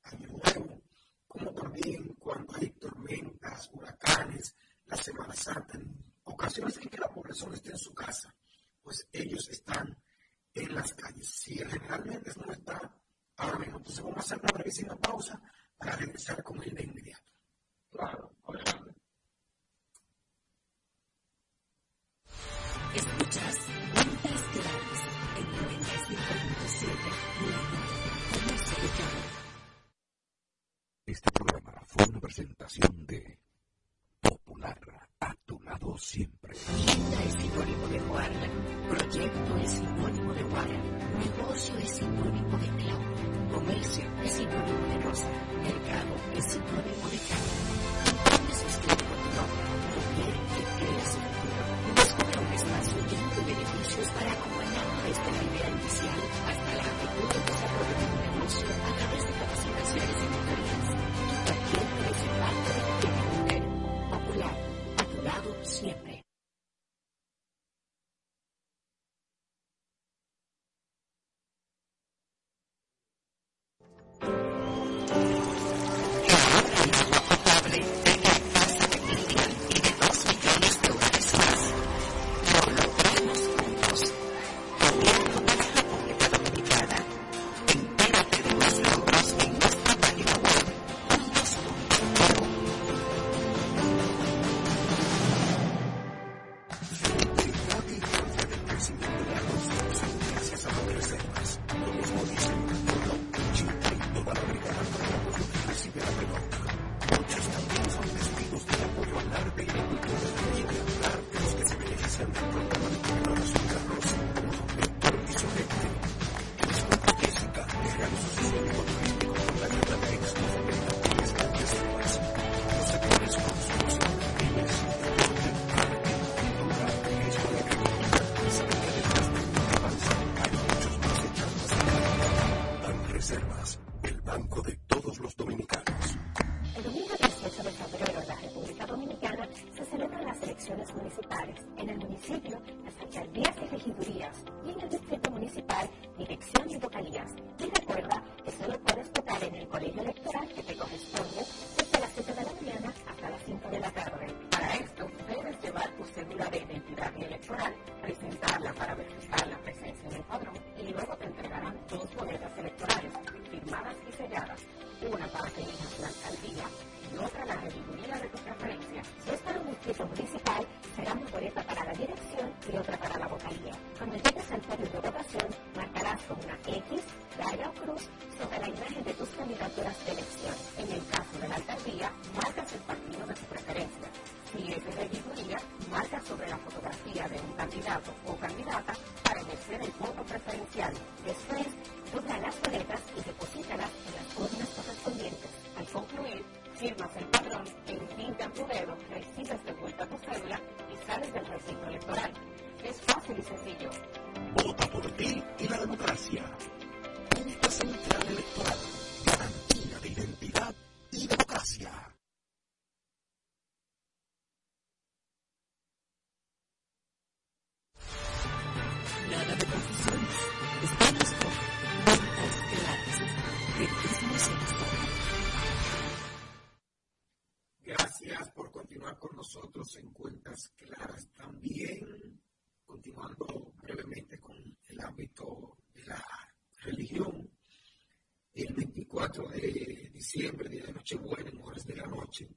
Speaker 7: diciembre, día de Nochebuena, en horas de la noche,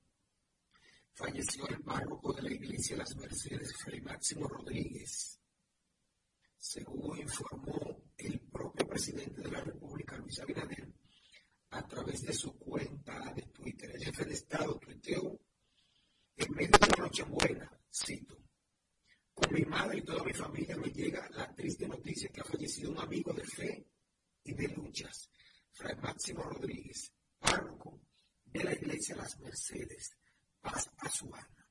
Speaker 7: falleció el párroco de la iglesia Las Mercedes, Fray Máximo Rodríguez. Según informó el propio presidente de la República, Luis Abinader, a través de su cuenta de Twitter, el jefe de Estado tuiteó en medio de una noche buena, cito, con mi madre y toda mi familia me llega la triste noticia que ha fallecido un amigo de fe y de luchas, Fray Máximo Rodríguez, párroco de la iglesia Las Mercedes, paz a su alma.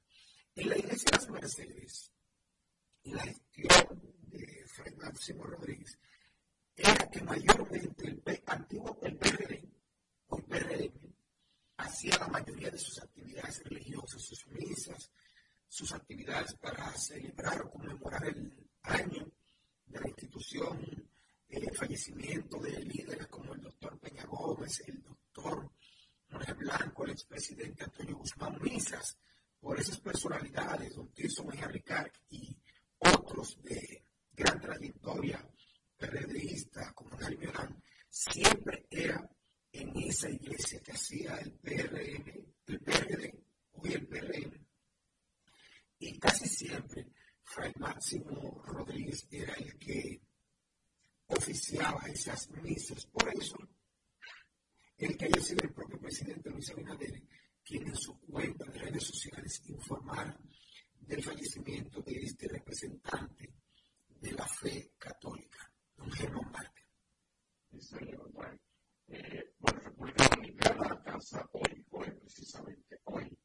Speaker 7: En la iglesia Las Mercedes, la gestión de Fray Máximo Rodríguez era que mayormente el antiguo el PRD o el PRM hacía la mayoría de sus actividades religiosas, sus misas, sus actividades para celebrar o conmemorar el año de la institución, el fallecimiento de líderes como el doctor Peña Gómez, el doctor Jorge Blanco, el expresidente Antonio Guzmán, misas por esas personalidades, don Tirso Mejía Ricard y otros de gran trayectoria periodista como Jaime siempre era en esa iglesia que hacía el PRM, el PRD, hoy el PRM. Y casi siempre Fray Máximo Rodríguez era el que oficiaba esas misas. Por eso, el que haya sido el propio presidente Luis Abinader, quien en su cuenta de redes sociales informara del fallecimiento de este representante de la fe católica, don Germán Márquez.
Speaker 2: Eh, bueno, República Dominicana alcanza hoy, hoy precisamente hoy,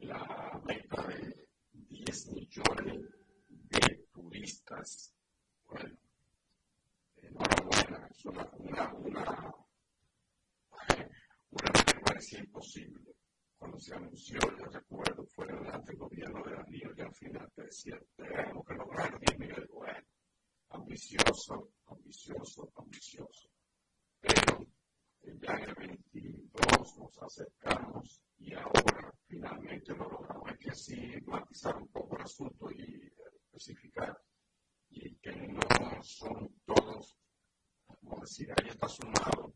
Speaker 2: la meta de 10 millones de turistas. Bueno, enhorabuena, es una, una, una, una parecía imposible. Cuando se anunció, yo recuerdo, fue durante el gobierno de Danilo y al final te decía, tenemos que lograr 10 millones. Bueno, ambicioso, ambicioso, ambicioso. Pero ya en el 22 nos acercamos y ahora finalmente lo logramos. Hay que así matizar un poco el asunto y y que no son todos, como decir, ahí está sumado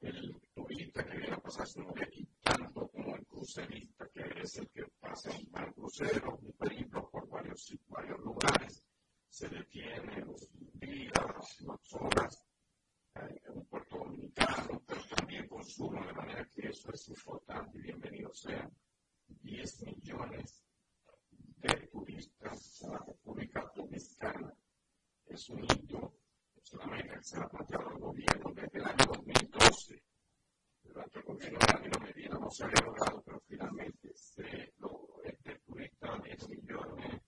Speaker 2: el turista que viene a pasar su noche aquí, tanto como el crucerista, que es el que pasa un crucero, un periplo por varios, varios lugares, se detiene los días, las horas eh, en un puerto dominicano, pero también consumo, de manera que eso es importante y bienvenido sean 10 millones de turistas a la República Dominicana. Es un hito, es una meta que se ha planteado el gobierno desde el año 2012. Durante el gobierno de Danilo Medina no se había logrado, pero finalmente se logró. Este turista de este millones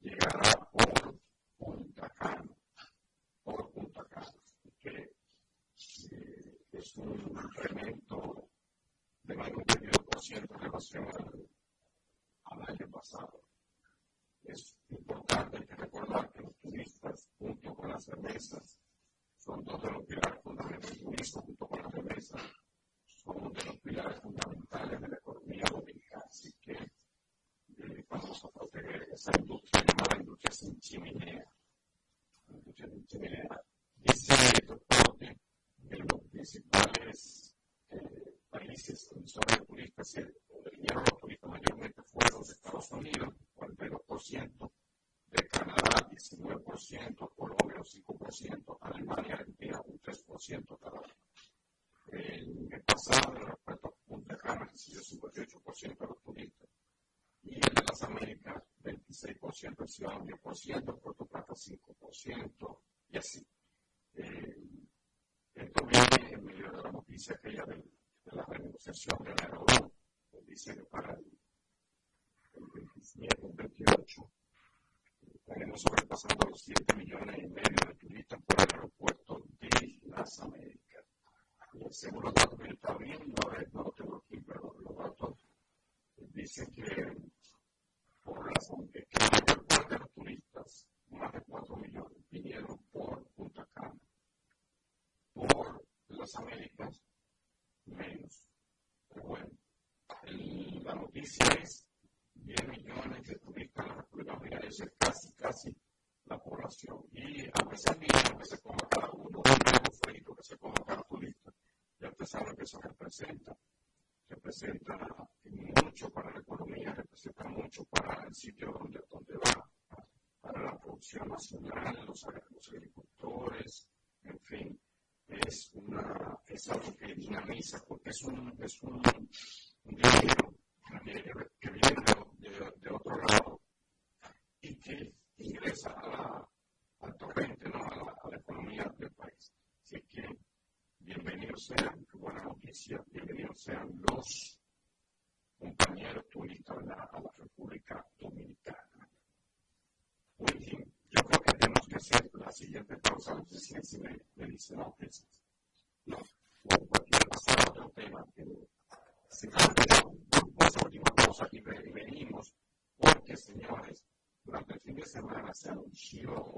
Speaker 2: llegará por Punta Cana. Por Punta Cana. Que eh, es un incremento de más de un 22% en relación al al año pasado. Es importante que recordar que los turistas, junto con las remesas, son dos de los pilares fundamentales. El turismo, junto con las remesas, son uno de los pilares fundamentales de la economía dominicana. Así que eh, vamos a proteger esa industria llamada industria sin chimenea. La industria sin chimenea. Dice el doctor que los principales eh, países sobre turistas, el vinieron los turistas mayormente fueron de Estados Unidos, 42%, de Canadá, 19%, Colombia, 5%, Alemania, Argentina, un 3% cada uno. En el pasado, respecto a Punta Cana, recibió 58% de los turistas. Y en las Américas, 26%, Ciudad 10%, Puerto Plata 5%, y así. Eh, esto viene en medio de la noticia aquella de, de la renegociación de la Euro, dice que para el, el 27, 28, estaremos sobrepasando los 7 millones y medio de turistas por el aeropuerto de las Américas. Y según los datos que está viendo, no tengo aquí, pero los datos dicen que por razón que la mayor parte de los turistas, más de 4 millones, vinieron por Punta Cana. Por las Américas, menos. Pero bueno, el, la noticia es 10 millones de turistas en la República Dominicana, es casi, casi la población. Y a veces dinero que se coma cada uno, un huevo frito que se coma cada turista, ya usted sabe que eso representa. Representa mucho para la economía, representa mucho para el sitio donde, donde va, para la producción nacional, los, los agricultores, en fin es, una, es algo que dinamiza, porque es un, es un, dinero que viene de, otro lado y que ingresa a la, al torrente, ¿no? a, la, la economía del país. Así que bienvenidos sean, buena noticia, bienvenidos sean los compañeros turistas a la, la República Dominicana. Muy bien yo creo que tenemos que hacer la siguiente pausa. No sé si, me, me dice, piensas. No, o cualquier pasar a otro tema. Pero, si esa última pausa y venimos, porque, señores, durante el fin de semana se anunció,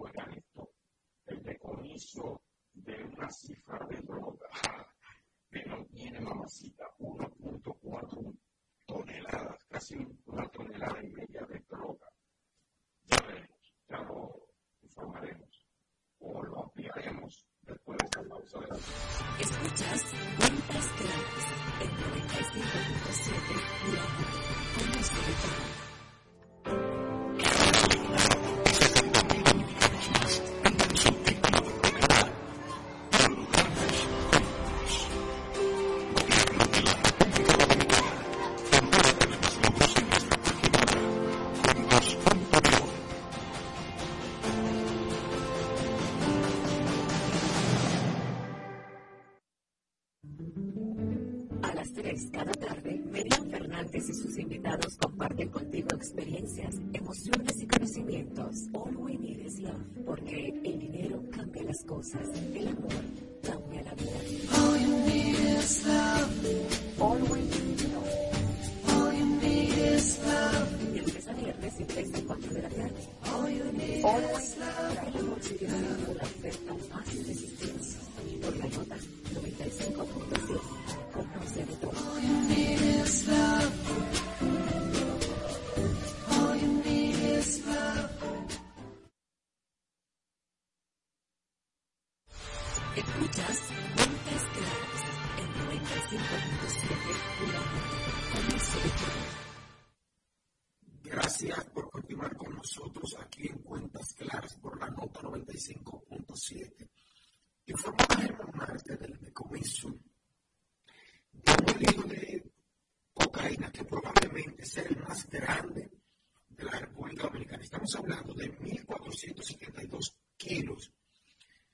Speaker 7: hablando de 1.472 kilos kilos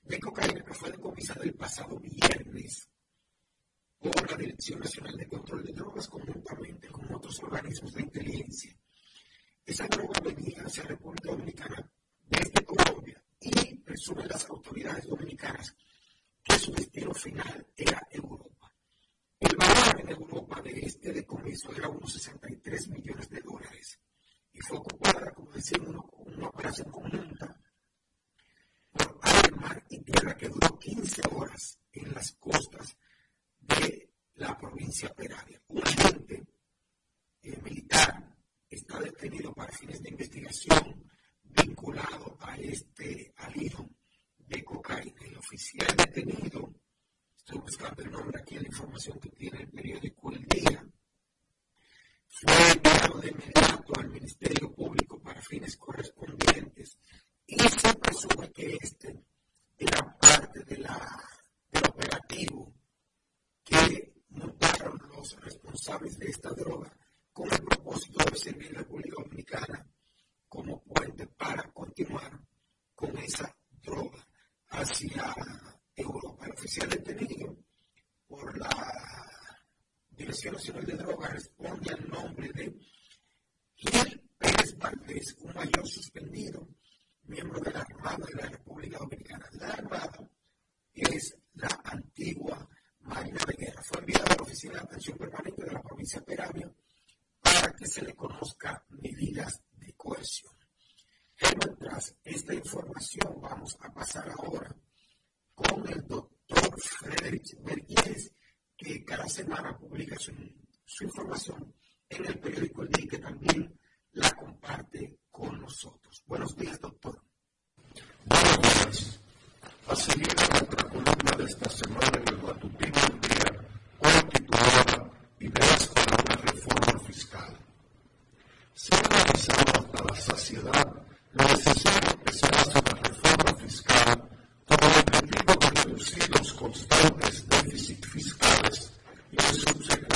Speaker 7: de cocaína que fue decomisada el pasado viernes por la Dirección Nacional de Control de Drogas conjuntamente con otros organismos de inteligencia. Esa droga venía hacia República Dominicana desde Colombia y presumen las autoridades dominicanas que su destino final era Europa. El valor en Europa de este decomiso era unos 63 millones de dólares y fue ocupada, como decimos, una operación conjunta por aire, mar y tierra que duró 15 horas en las costas de la provincia Peravia. Un agente eh, militar está detenido para fines de investigación vinculado a este alijo de cocaína. El oficial detenido, estoy buscando el nombre aquí la información que tiene el periódico El Día, fue enviado de inmediato al Ministerio Público para fines correspondientes y se presume que este era parte de la, del operativo que montaron los responsables de esta droga con el propósito de servir a la República Dominicana como puente para continuar con esa droga hacia Europa. El oficial detenido por la Dirección Nacional de Drogas responde al nombre de Gil Pérez Valdés, un mayor suspendido, miembro de la Armada de la República Dominicana. La Armada es la antigua Marina de Guerra. Fue enviado a la Oficina de Atención Permanente de la provincia de Peravia para que se le conozca medidas de cohesión. Germán, tras esta información vamos a pasar ahora con el doctor Frederick Bergués, que cada semana publica su, información en el periódico El Día que también la comparte con nosotros. Buenos días, doctor.
Speaker 3: Buenos días. A seguir a nuestra columna de esta semana en el matutino del día, hoy titulada Ideas reforma fiscal. Se ha analizado hasta la saciedad lo necesario que se hace una reforma fiscal con el objetivo de reducir los constantes déficits fiscales y el subsecuente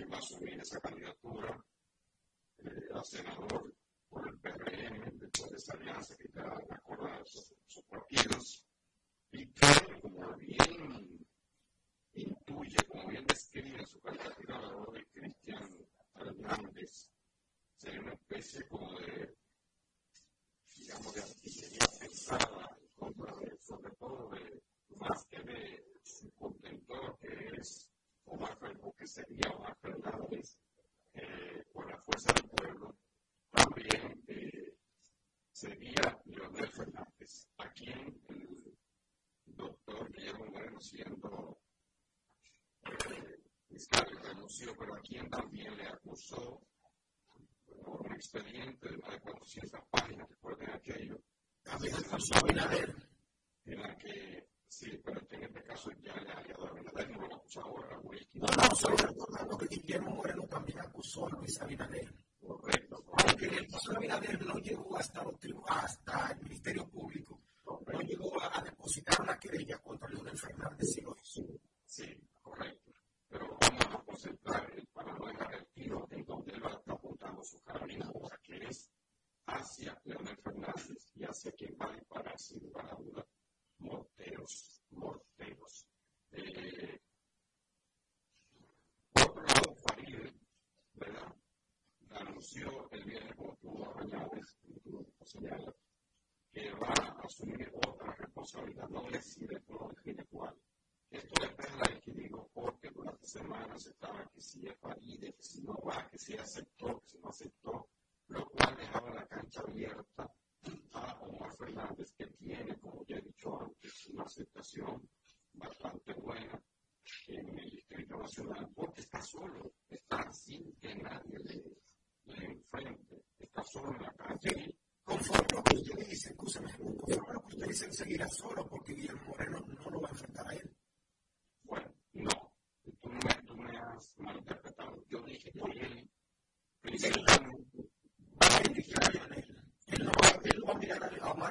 Speaker 2: que va a asumir esa eh, a senador por el PRM, después de esa alianza que ya acordaron sus, sus partidos, y que, como bien intuye, como bien describe su candidatura de Cristian Hernández, sería una especie como de, digamos, de artillería pensada en contra de, sobre todo, de, más que de su contentor, que es Omar Fernández, que sería Omar Fernández, eh, por la fuerza del pueblo, también eh, sería Leonel Fernández, a quien el doctor Guillermo Moreno, siendo eh, fiscal, renunció, pero a quien también le acusó por un expediente de más de 400 páginas, recuerden aquello.
Speaker 7: También acusó a Binader.
Speaker 2: En la que, sí, pero en este caso ya le ha aliado a Binader, no lo acusó ahora a. No,
Speaker 7: no, solo recordando que Guillermo Moreno también acusó a Luis Abinader.
Speaker 2: Correcto.
Speaker 7: Aunque en el caso de Abinader no llegó hasta, los hasta el Ministerio Público, no llegó a, a depositar una querella contra Leonel Fernández y lo hizo.
Speaker 2: Sí, correcto. Pero vamos a concentrar el, para no dejar el tiro en donde él va a estar apuntando su carabina ahora, que es hacia Leonel Fernández y hacia quien va a disparar sin lugar a duda, morteros, morteros. Eh, por otro lado, Farid, ¿verdad? Anunció el viernes, como tú Añades, tú señalas, que va a asumir otra responsabilidad, no decide, no define cuál. Esto depende del equilibrio, porque durante semanas estaba que si es Faride, que si no va, que si aceptó, que si no aceptó, lo cual dejaba la cancha abierta a Omar Fernández, que tiene, como ya he dicho antes, una aceptación bastante buena en el Distrito Nacional, porque está solo, está sin que nadie le, le enfrente, está solo en la cancha.
Speaker 7: Sí, conforme lo que usted dice, escúchame, conforme lo que usted dice, él seguirá solo porque Guillermo Moreno no lo va a enfrentar a él. Bueno,
Speaker 2: no, tú me, tú me has malinterpretado. Yo dije que él,
Speaker 7: principalmente, Va a dirigir a Leonel. Él no va, él no va a mirar a Omar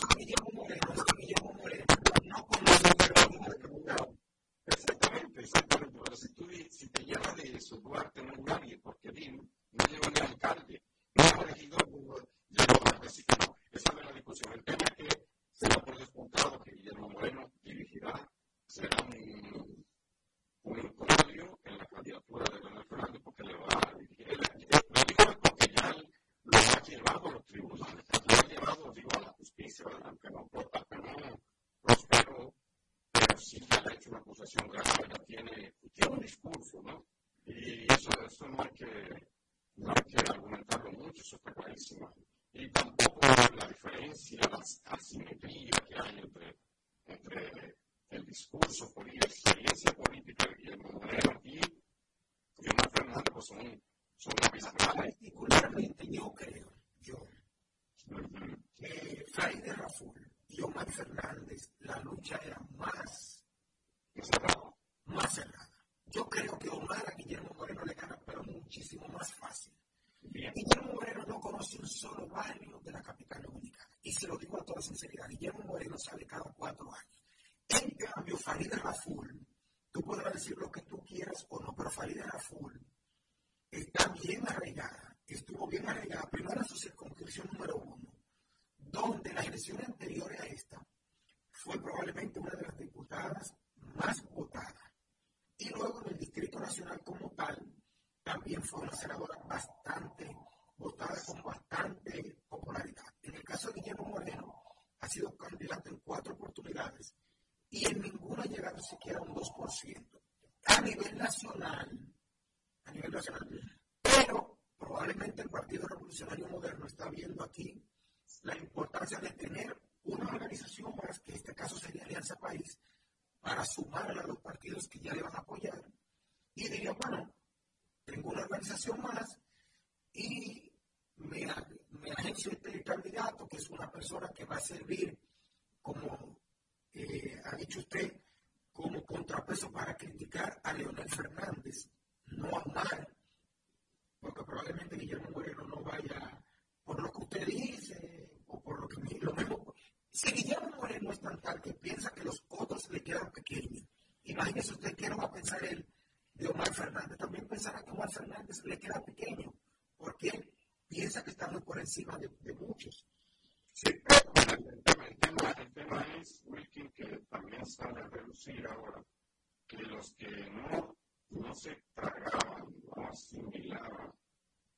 Speaker 7: de Guillermo Moreno, es que Guillermo Moreno no conoce un gobierno de capitán.
Speaker 2: Exactamente, exactamente. Pero si, tú, te llevas de eso, Duarte no es nadie, porque no llegó ni alcalde, no es regidor, no llegó a decir que no. Esa es la discusión. El tema es que se da por descontado que Guillermo Moreno dirigirá, será un, un en la candidatura de Leonel Fernández porque le va a dirigir. Él- Lo digo porque ya lo ha llevado a los tribunales, lo ha llevado, digo, a la justicia, aunque no, aunque no prosperó sí ya ha hecho una acusación grave, ya tiene, tiene un discurso, ¿no? Y eso, eso no hay que, no hay que argumentarlo mucho, eso está clarísimo. Y tampoco la diferencia, la asimetría que hay entre, entre el discurso y la experiencia política de Guillermo Moreno y Leonel Fernández, pues son, son.
Speaker 7: Particularmente yo creo, yo, Ujú. que Faide Raful y Omar Fernández, la lucha era más,
Speaker 2: Cerrado.
Speaker 7: más cerrada. Yo creo que Omar a Guillermo Moreno le gana, pero muchísimo más fácil.
Speaker 2: Bien.
Speaker 7: Guillermo Moreno no conoce un solo barrio de la capital dominicana. Y se lo digo a toda sinceridad, Guillermo Moreno sale cada cuatro años. En cambio, Farideh Raful, tú podrás decir lo que tú quieras o no, pero Farideh Raful está bien arraigada estuvo bien arreglada, primero en su circunscripción número uno, donde la elección anterior a esta fue probablemente una de las diputadas más votada. Y luego en el Distrito Nacional como tal, también fue una senadora bastante votada con bastante popularidad. En el caso de Guillermo Moreno, ha sido candidato en cuatro oportunidades y en ninguna ha llegado siquiera a un 2%. A nivel nacional, a nivel nacional. Pero probablemente el Partido Revolucionario Moderno está viendo aquí la importancia de tener una organización más, que en este caso sería Alianza País, para sumar a los partidos que ya le van a apoyar. Y diría, bueno, tengo una organización más y me, me agencio este candidato, que es una persona que va a servir como, eh, ha dicho usted, como contrapeso para criticar a Leonel Fernández, no a Mar, porque probablemente Guillermo Moreno no vaya por lo que usted dice por lo que lo mismo. Si Guillermo Moreno es tan tal que piensa que los otros le quedan pequeños, imagínese usted qué no va a pensar él de Omar Fernández. También pensará que Omar Fernández le queda pequeño, porque él piensa que está por encima de, muchos. Sí,
Speaker 2: el tema es, Wilkin, que también sale a reducir ahora que los que no, no se tragaban, no asimilaban,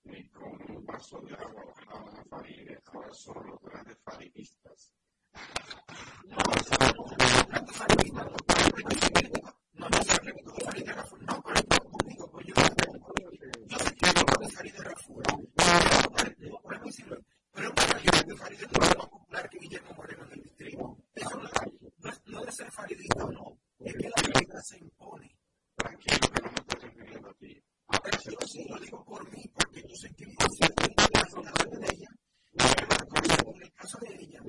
Speaker 2: ni con un vaso de agua bajaban a Faride, ahora son los grandes faridistas.
Speaker 7: No, no, no, no, no, Faride Raful, no, pero no conmigo, pues yo, yo sé no es Faride Raful, pero es una región de Faride es más popular que Guillermo Moreno en el distrito. Eso no, no, no es ser no, es se impone.
Speaker 2: Tranquilo, que no me estoy refiriendo a ti.
Speaker 7: Pero yo sí lo digo por mí, porque yo sé que la fundación de ella, en el caso de ella,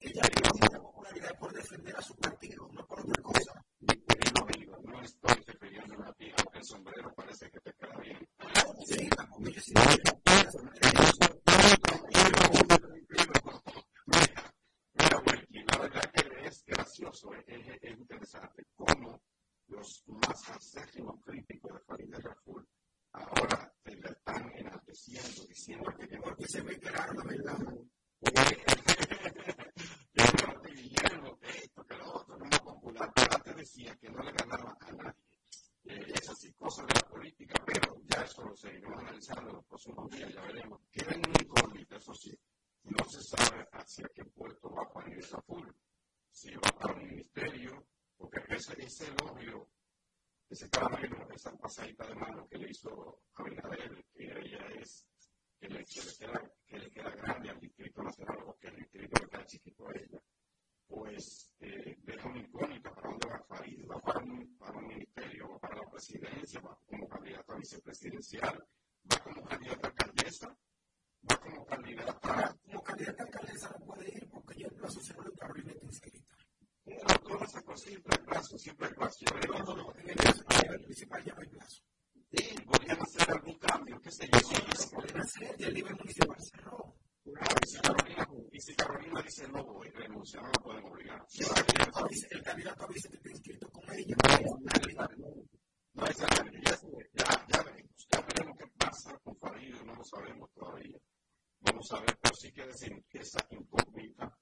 Speaker 7: ella tiene popularidad por defender a su partido, no por otra cosa.
Speaker 2: Querido amigo, no estoy refiriéndome a ti, aunque el sombrero parece que te queda bien.
Speaker 7: Sí, tampoco yo sí.
Speaker 2: Mira, Wilkie, la verdad que es gracioso, es, es, es interesante cómo los más acérrimos críticos de Farideh Raful ahora te la están enalteciendo, diciendo que
Speaker 7: llegó Porque se ve claro la verdad.
Speaker 2: que Guillermo, que esto, que lo otro, no es popular, pero antes decía que no le ganaba a nadie. Eh, esas sí cosas de la política, pero ya eso lo seguiremos analizando en los próximos días, ya veremos. Queda en una incógnita, eso sí. No se sabe hacia qué puerto va Juan Raful. Si va para un ministerio, porque ese, ese elogio, ese caramelo, esa pasadita de mano que le hizo Abinader, que ella es, que le, que le, que le queda grande al Distrito Nacional, o que el distrito queda chiquito a ella, pues eh, deja una incógnita para dónde va Farid, va para un, para un ministerio, va para la presidencia, va como candidata a vicepresidencial, va como candidata a alcaldesa, va como candidata
Speaker 7: Como candidata a alcaldesa no puede ir porque ya el plazo se vuelve Carolina inscrita.
Speaker 2: no, todas esas cosas siempre hay plazo, siempre hay plazo. Yo No,
Speaker 7: creo no, no, en el caso a nivel principal ya no hay plazo.
Speaker 2: que sí, podrían hacer algún cambio, qué sé yo.
Speaker 7: Sí, lo pueden hacer, ya el nivel municipal cerró.
Speaker 2: Y si Carolina, y si Carolina dice no voy, renuncia, no la pueden obligar.
Speaker 7: Si el candidato a vice- el candidato a vice que está inscrito con ella,
Speaker 2: No es la ya, ya, ya veremos, ya veremos qué pasa con Farid, no lo sabemos todavía. Vamos a ver, pero sí que decir que esa incógnita,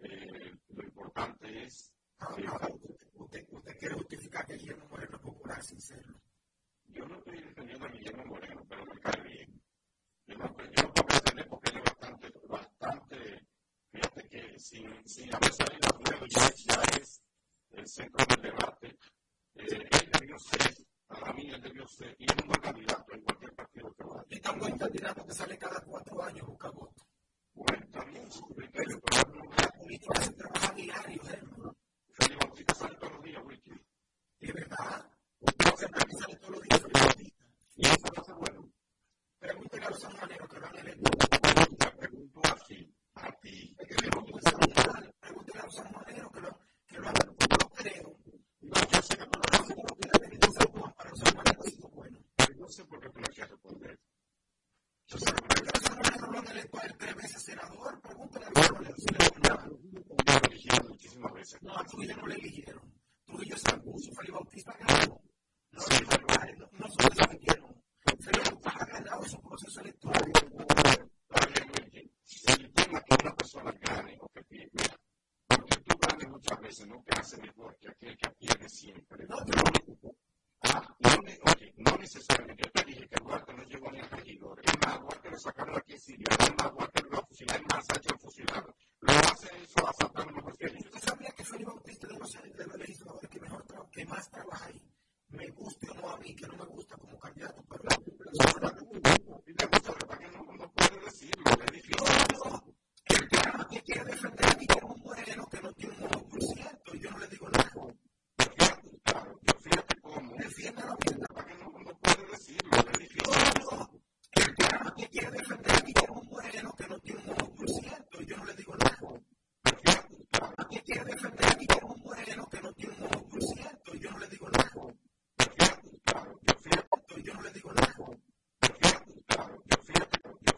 Speaker 2: eh, lo importante es
Speaker 7: ahora, ahora usted, usted, usted quiere justificar que Guillermo Moreno es popular sin serlo. Yo
Speaker 2: no estoy defendiendo a Guillermo Moreno, pero me cae bien. Yo no, yo no puedo pretender porque él es bastante, bastante, fíjate que sin, sin haber salido a juego ya, ya es el centro del debate. Eh, él debió ser, para mí él debió ser, y es un buen candidato en cualquier partido que vaya.
Speaker 7: Y tan buen candidato que sale cada cuatro años busca votos.
Speaker 2: Bueno, también su criterio, pero
Speaker 7: La política se trabaja diario, hermano.
Speaker 2: Félix Bautista sale todos los días, Wiki.
Speaker 7: De verdad. Usted se que sale todos los días Felipe Bautista. Y eso va a ser bueno. Pregúntele a los sanjuaneros que lo han electo. Te
Speaker 2: pregunto a ti, a ti,
Speaker 7: Es que le pregunto a Sanjuan, Pregúntele a los sanjuaneros que lo, que lo han electo. Yo creo. No, yo sé que por lo menos lo que le ha tenido San Juan para los sanjuaneros ha sido bueno. pero no sé por qué tú no quieres responder. Yo sé por qué Los sanjuaneros lo han electo a él tres veces senador. Pregúntele a los sanjuaneros si le gusta. yo
Speaker 5: lo
Speaker 2: eligieron muchísimas
Speaker 7: veces.